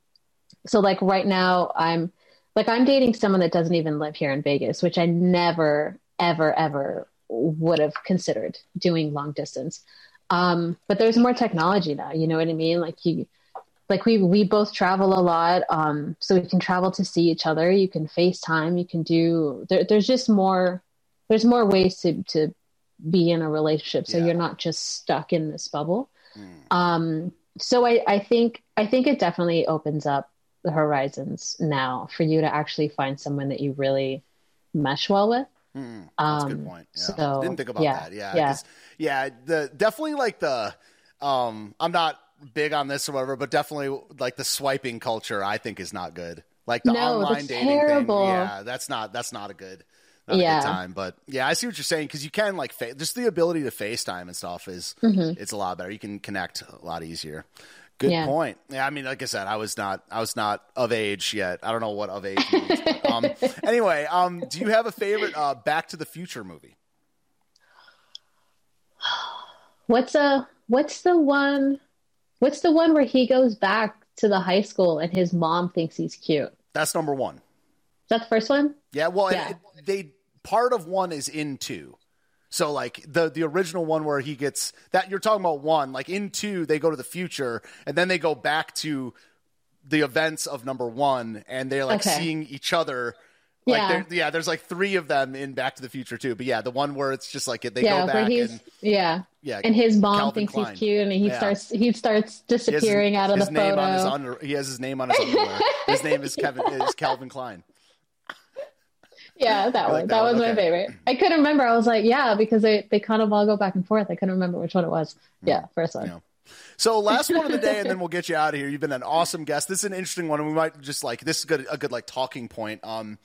so like right now, I'm like I'm dating someone that doesn't even live here in Vegas, which I never, ever, ever would have considered doing long distance. Um, but there's more technology now. You know what I mean? Like you, like we we both travel a lot um so we can travel to see each other you can facetime you can do there, there's just more there's more ways to to be in a relationship so Yeah. you're not just stuck in this bubble um so i i think i think it definitely opens up the horizons now for you to actually find someone that you really mesh well with Hmm, that's a good Um, point. Yeah. so, Didn't think about yeah, that. Yeah. yeah. Yeah. The definitely like the um I'm not big on this or whatever, but definitely like the swiping culture I think is not good. Like the No, online dating terrible. thing. Yeah, that's not that's not a good not a Yeah. good time. But yeah, I see what you're saying because you can like fa- just the ability to FaceTime and stuff is Mhm. it's a lot better. You can connect a lot easier. Good Yeah. point. Yeah, I mean, like I said, I was not, I was not of age yet. I don't know what of age means. but, um, anyway, um, do you have a favorite uh, Back to the Future movie? What's a what's the one what's the one where he goes back to the high school and his mom thinks he's cute? That's number one. Is that the first one? Yeah, well, Yeah. It, they part of one is in two. So like the the original one where he gets that you're talking about one like in two they go to the future and then they go back to the events of number one and they're like Okay. seeing each other. Like Yeah. yeah, there's like three of them in Back to the Future too. But yeah, the one where it's just like they yeah, go back he's and yeah. yeah, And his mom Calvin thinks Klein. he's cute and he Yeah. starts he starts He has his- disappearing out of his the name photo. On his under, he has his name on his underwear. his name is Kevin is Calvin Klein. Yeah, that I like one. that That, one, was my favorite. I couldn't remember. I was like, yeah, because they, they kind of all go back and forth. I couldn't remember which one it was. Yeah, first one. Yeah. So last one of the day, and then we'll get you out of here. You've been an awesome guest. This is an interesting one, and we might just like this is good a good like talking point. Um,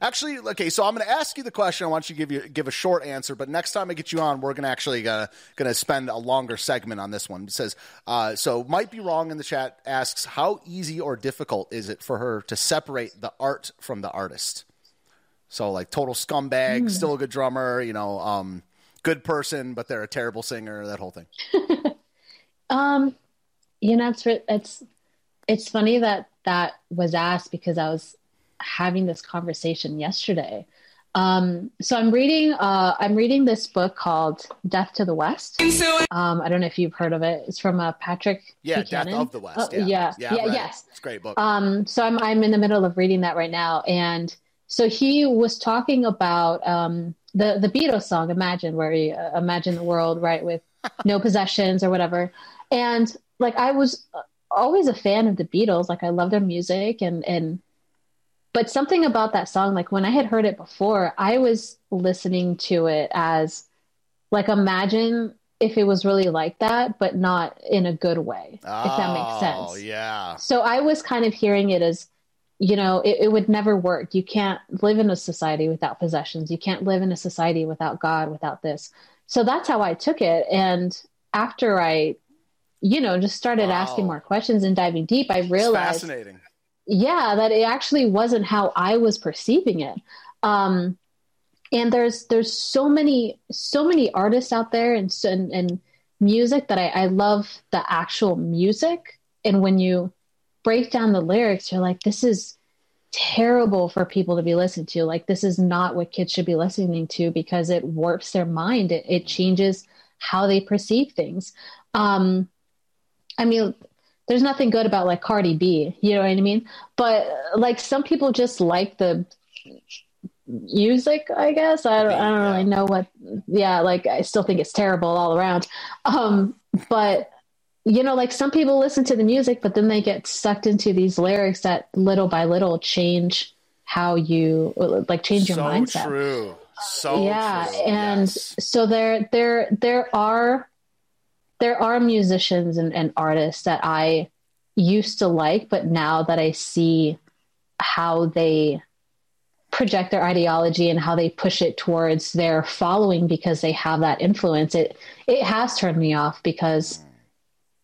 actually, okay, so I'm going to ask you the question. I want you to give you give a short answer, but next time I get you on, we're going to actually gonna spend a longer segment on this one. It says, uh, so might be wrong in the chat. Asks how easy or difficult is it for her to separate the art from the artist? So like total scumbag, Hmm. still a good drummer, you know, um, good person, but they're a terrible singer. That whole thing. Um, you know, it's it's it's funny that that was asked because I was having this conversation yesterday. Um, so I'm reading uh, I'm reading this book called Death to the West. Um, I don't know if you've heard of it. It's from uh, Patrick Yeah, Buchanan. Death of the West. Oh, yeah, yeah, yeah, yeah, right. yes. It's a great book. Um, so I'm I'm in the middle of reading that right now, and so he was talking about um, the the Beatles song "Imagine," where he uh, imagine the world, right, with no possessions or whatever. And like I was always a fan of the Beatles, like I love their music, and and but something about that song, like when I had heard it before, I was listening to it as like imagine if it was really like that, but not in a good way, if that makes oh, sense. Oh, yeah. So I was kind of hearing it as, you know, it, it would never work. You can't live in a society without possessions. You can't live in a society without God, without this. So that's how I took it. And after I, you know, just started asking more questions and diving deep, I It's realized, fascinating. Yeah, that it actually wasn't how I was perceiving it. Um, and there's there's so many so many artists out there and and, and music that I, I love the actual music. And when you break down the lyrics, you're like, this is terrible for people to be listening to. Like this is not what kids should be listening to because it warps their mind. It, it changes how they perceive things. Um, I mean, there's nothing good about like Cardi B, you know what I mean? But like some people just like the music, I guess. I don't, I don't really know what, yeah, like I still think it's terrible all around. Um, but you know, like some people listen to the music, but then they get sucked into these lyrics that little by little change how you like change your so mindset true. So yeah true. and so there there there are there are musicians and, and artists that i used to like but now that i see how they project their ideology and how they push it towards their following because they have that influence it it has turned me off because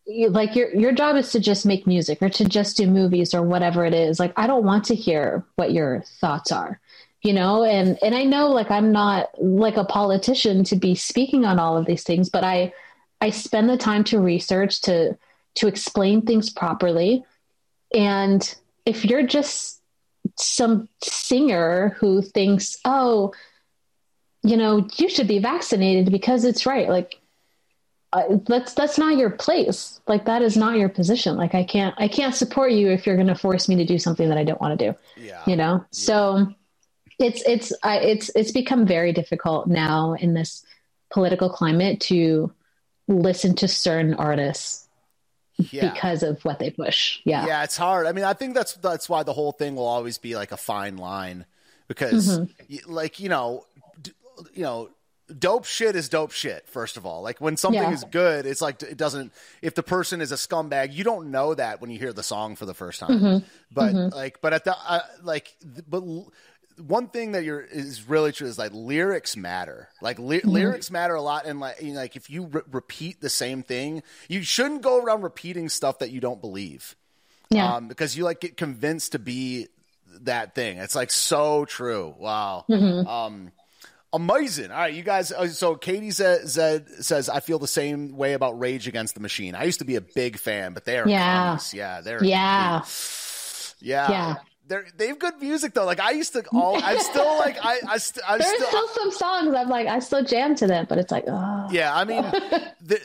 you, like your your job is to just make music or to just do movies or whatever it is. Like i don't want to hear what your thoughts are you know? And and i know like i'm not like a politician to be speaking on all of these things but i i spend the time to research to to explain things properly. And if you're just some singer who thinks oh you know you should be vaccinated because it's right like uh, that's that's not your place. Like that is not your position. Like i can't i can't support you if you're going to force me to do something that i don't want to do yeah. you know? So it's it's I, it's it's become very difficult now in this political climate to listen to certain artists Yeah. because of what they push yeah Yeah, it's hard. I mean, I think that's that's why the whole thing will always be like a fine line because, Mhm. like you know, d- you know, dope shit is dope shit. First of all, like when something Yeah. is good, it's like it doesn't. If the person is a scumbag, you don't know that when you hear the song for the first time. Mhm. But Mhm. like, but at the uh, like, but. One thing that you're is really true is like lyrics matter. Like ly- Mm-hmm. lyrics matter a lot, and like you know, like if you re- repeat the same thing, you shouldn't go around repeating stuff that you don't believe. Yeah. Um, because you like get convinced to be that thing. It's like so true. Wow. Mhm. Um, amazing. All right, you guys. uh, So Katie says, says I feel the same way about Rage Against the Machine. I used to be a big fan, but they are Yeah. commies. Yeah, they're Yeah. yeah. Yeah. They're, they have good music though. Like I used to all. I'm still like I. I st- I'm There's still. still some songs I'm like I still jam to them, but it's like oh Yeah, I mean, the,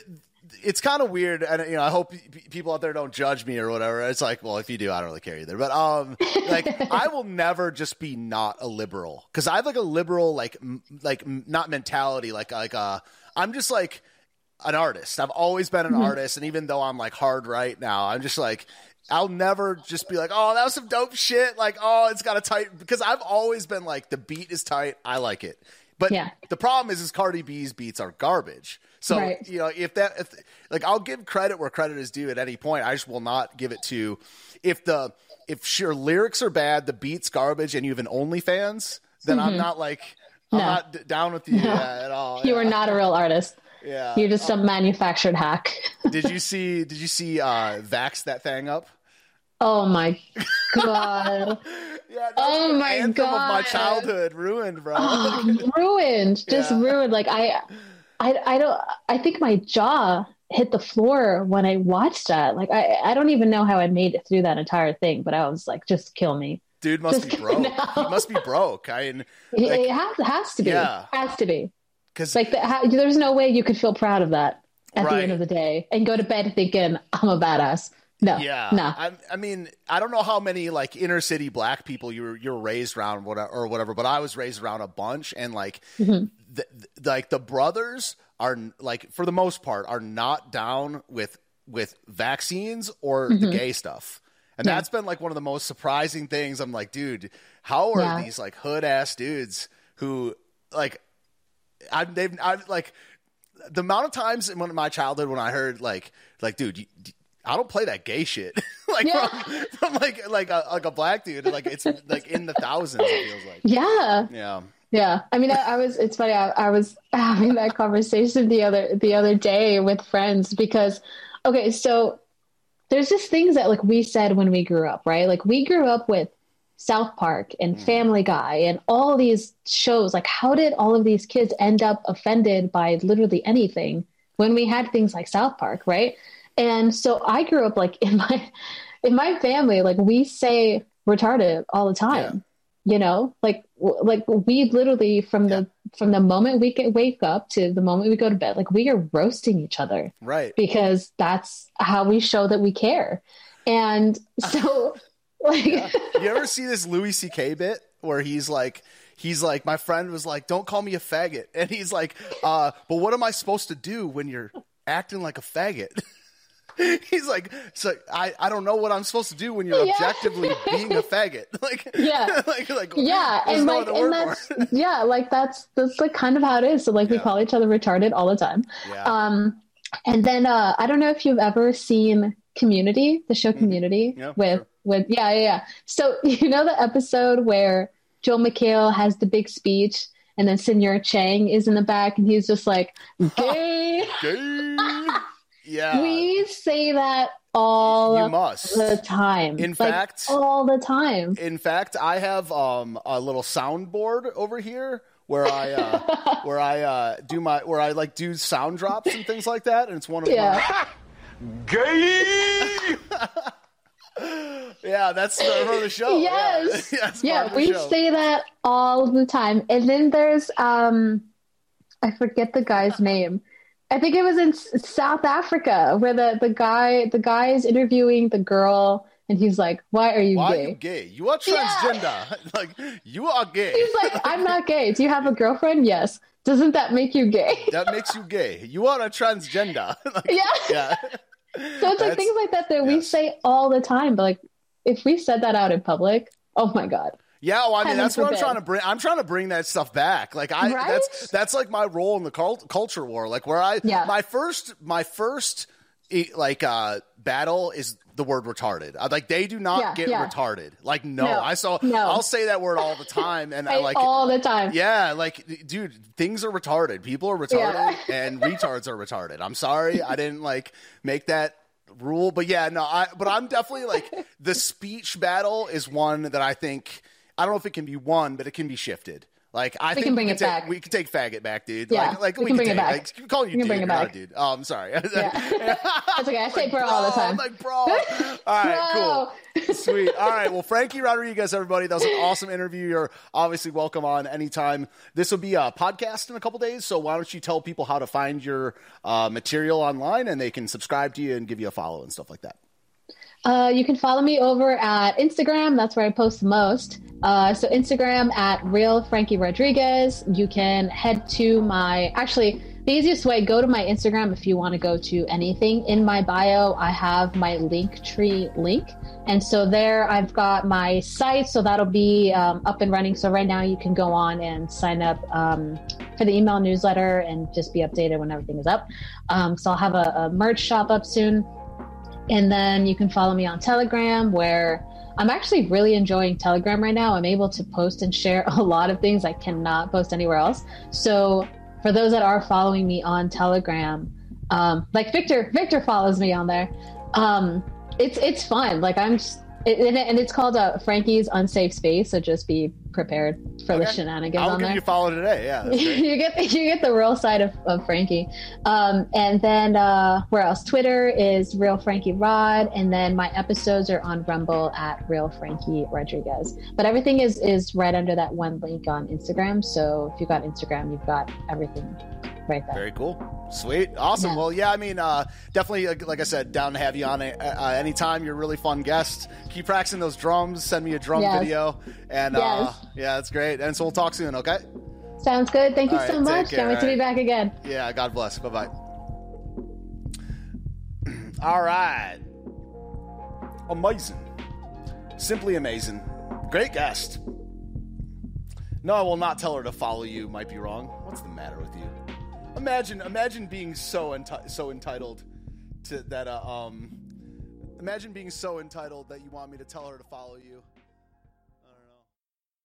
it's kind of weird, and you know, I hope people out there don't judge me or whatever. It's like, well, if you do, I don't really care either. But um, like, I will never just be not a liberal because I have like a liberal, like, m- like m- not mentality, like, like, uh, I'm just like an artist. I've always been an Mhm. artist, and even though I'm like hard right now, I'm just like. I'll never just be like, oh, that was some dope shit. Like, oh, it's got a tight because I've always been like, the beat is tight. I like it. But Yeah. the problem is, is Cardi B's beats are garbage. So Right. you know, if that, if like, I'll give credit where credit is due at any point. I just will not give it to if the if your lyrics are bad, the beats garbage, and you have an OnlyFans, then I'm Mhm. not like I'm No. not d- down with you No. at all. you Yeah. are not a real artist. Yeah. You're just some manufactured hack. did you see? Did you see? uh Vax that thing up? Oh my god. Yeah, oh my god. of my childhood ruined, bro. Oh, ruined. Just Yeah. ruined. Like I, I, I don't. I think my jaw hit the floor when I watched that. Like I, I don't even know how I made it through that entire thing. But I was like, just kill me. Dude must Just be broke. He must be broke. I mean, It- like, it has, has to be. Yeah. Has to be. because Like the, how, there's no way you could feel proud of that at the end of the day and go to bed thinking I'm a badass. No. Yeah, No. I, I mean, I don't know how many like inner city black people you were you're raised around, whatever, or whatever. But I was raised around a bunch, and like, Mhm. the, the- like the brothers are like for the most part are not down with with vaccines or the Mhm. gay stuff. And Yeah. that's been like one of the most surprising things. I'm like, dude, how are Yeah. these like hood ass dudes who like I they've I like the amount of times in my childhood when I heard like like dude, you, I don't play that gay shit like Yeah. from, from like like a like a black dude like it's like in the thousands it feels like Yeah. yeah Yeah, I mean, I, I was. It's funny. I, I was having that conversation the other the other day with friends because, okay, so there's just things that like we said when we grew up, right? Like we grew up with South Park and mm. Family Guy and all these shows. Like, how did all of these kids end up offended by literally anything when we had things like South Park, right? And so I grew up like in my in my family, like we say retarded all the time you know? Like w- like we literally from the from the moment we get wake up to the moment we go to bed like we are roasting each other. Right. Because that's how we show that we care. And so like you ever see this Louis C.K. bit where he's like, he's like, my friend was like, don't call me a faggot, and he's like, uh, but what am I supposed to do when you're acting like a faggot? he's like, so I, I don't know what I'm supposed to do when you're Yeah. objectively being a faggot. Like, yeah like, like, yeah and no like and that's yeah like that's that's like kind of how it is so like we call each other retarded all the time Yeah. um and then uh i don't know if you've ever seen community the show community Mm-hmm. Yeah, with with yeah yeah yeah so you know the episode where joel mchale has the big speech and then senor chang is in the back and he's just like gay Gay. Yeah. we say that all You must. the time In Like, fact- all the time In fact, I have um, a little soundboard over here where I uh, where I uh, do my where I like do sound drops and things like that, and it's one of Yeah. my gay. yeah, that's the, for the show. Yes. yeah, That's yeah we show. say that all the time and then there's um i forget the guy's name i think it was in south africa where the the guy the guy is interviewing the girl and he's like why are you Why gay are you gay? You are Yeah. transgender. like you are gay. he's like i'm not gay do you have a girlfriend yes doesn't that make you gay that makes you gay. You are a transgender. Like, yeah yeah. so it's like That's- things like that that we say all the time but like if we said that out in public oh my god Yeah, well, I mean Heaven that's what I'm trying to bring. I'm trying to bring that stuff back. Like I, Right? that's that's like my role in the cult, culture war. Like where I, Yeah. my first, my first, like uh, battle is the word retarded. Uh, Like they do not Yeah, get yeah. retarded. Like no, No, I saw. no. I'll say that word all the time, and I I- like all the time. Yeah, like dude, things are retarded. People are retarded, and retards are retarded. I'm sorry, I didn't like make that rule, but yeah, no, I. But I'm definitely like the speech battle is one that I think I don't know if it can be won, but it can be shifted. Like I We think can bring we it take, back. We can take faggot back, dude. Yeah, like, like we we, can bring take, it back. Like, I'm you We dude. can bring it back. dude. Oh, I'm sorry. That's okay. I say bro all the time. Like, bro. All right, cool. Sweet. All right. Well, Frankie Rodriguez, everybody, that was an awesome interview. You're obviously welcome on anytime. This will be a podcast in a couple days. So why don't you tell people how to find your uh, material online and they can subscribe to you and give you a follow and stuff like that? Uh, you can follow me over at Instagram. That's where I post the most. Uh, so Instagram at real Frankie Rodriguez. You can head to my actually the easiest way. Go to my Instagram if you want to go to anything. In my bio, I have my Linktree link, and so there I've got my site. So that'll be um, up and running. So right now you can go on and sign up um, for the email newsletter and just be updated when everything is up. Um, so I'll have a, a merch shop up soon. And then you can follow me on Telegram, where I'm actually really enjoying Telegram right now. I'm able to post and share a lot of things I cannot post anywhere else. So for those that are following me on Telegram, um, like Victor, Victor follows me on there. Um, it's it's fun. Like I'm, just, it, and, it- and it's called uh, Frankie's Unsafe Space. So just be prepared for the shenanigans I'll on give there you follow today. Yeah. you get the, you get the real side of, of Frankie. Um, and then uh, where else? Twitter is real Frankie Rod, and then my episodes are on Rumble at real Frankie Rodriguez. But everything is is right under that one link on Instagram. So if you've got Instagram, you've got everything right there. Very cool. Sweet. Awesome. Yeah. Well, yeah, I mean, uh, definitely, like, I said, down to have you on it uh, anytime. You're a really fun guest. Keep practicing those drums. Send me a drum Yes. video. And uh, Yes. Yeah, that's great. And so we'll talk soon, okay? Sounds good. Thank you All so right, much. care. Can't wait to be back again. Yeah, God bless. Bye bye. All right. Amazing. Simply amazing. Great guest. No, I will not tell her to follow you. Might be wrong. What's the matter with you? Imagine, imagine being so enti- so entitled to that. Uh, um, imagine being so entitled that you want me to tell her to follow you.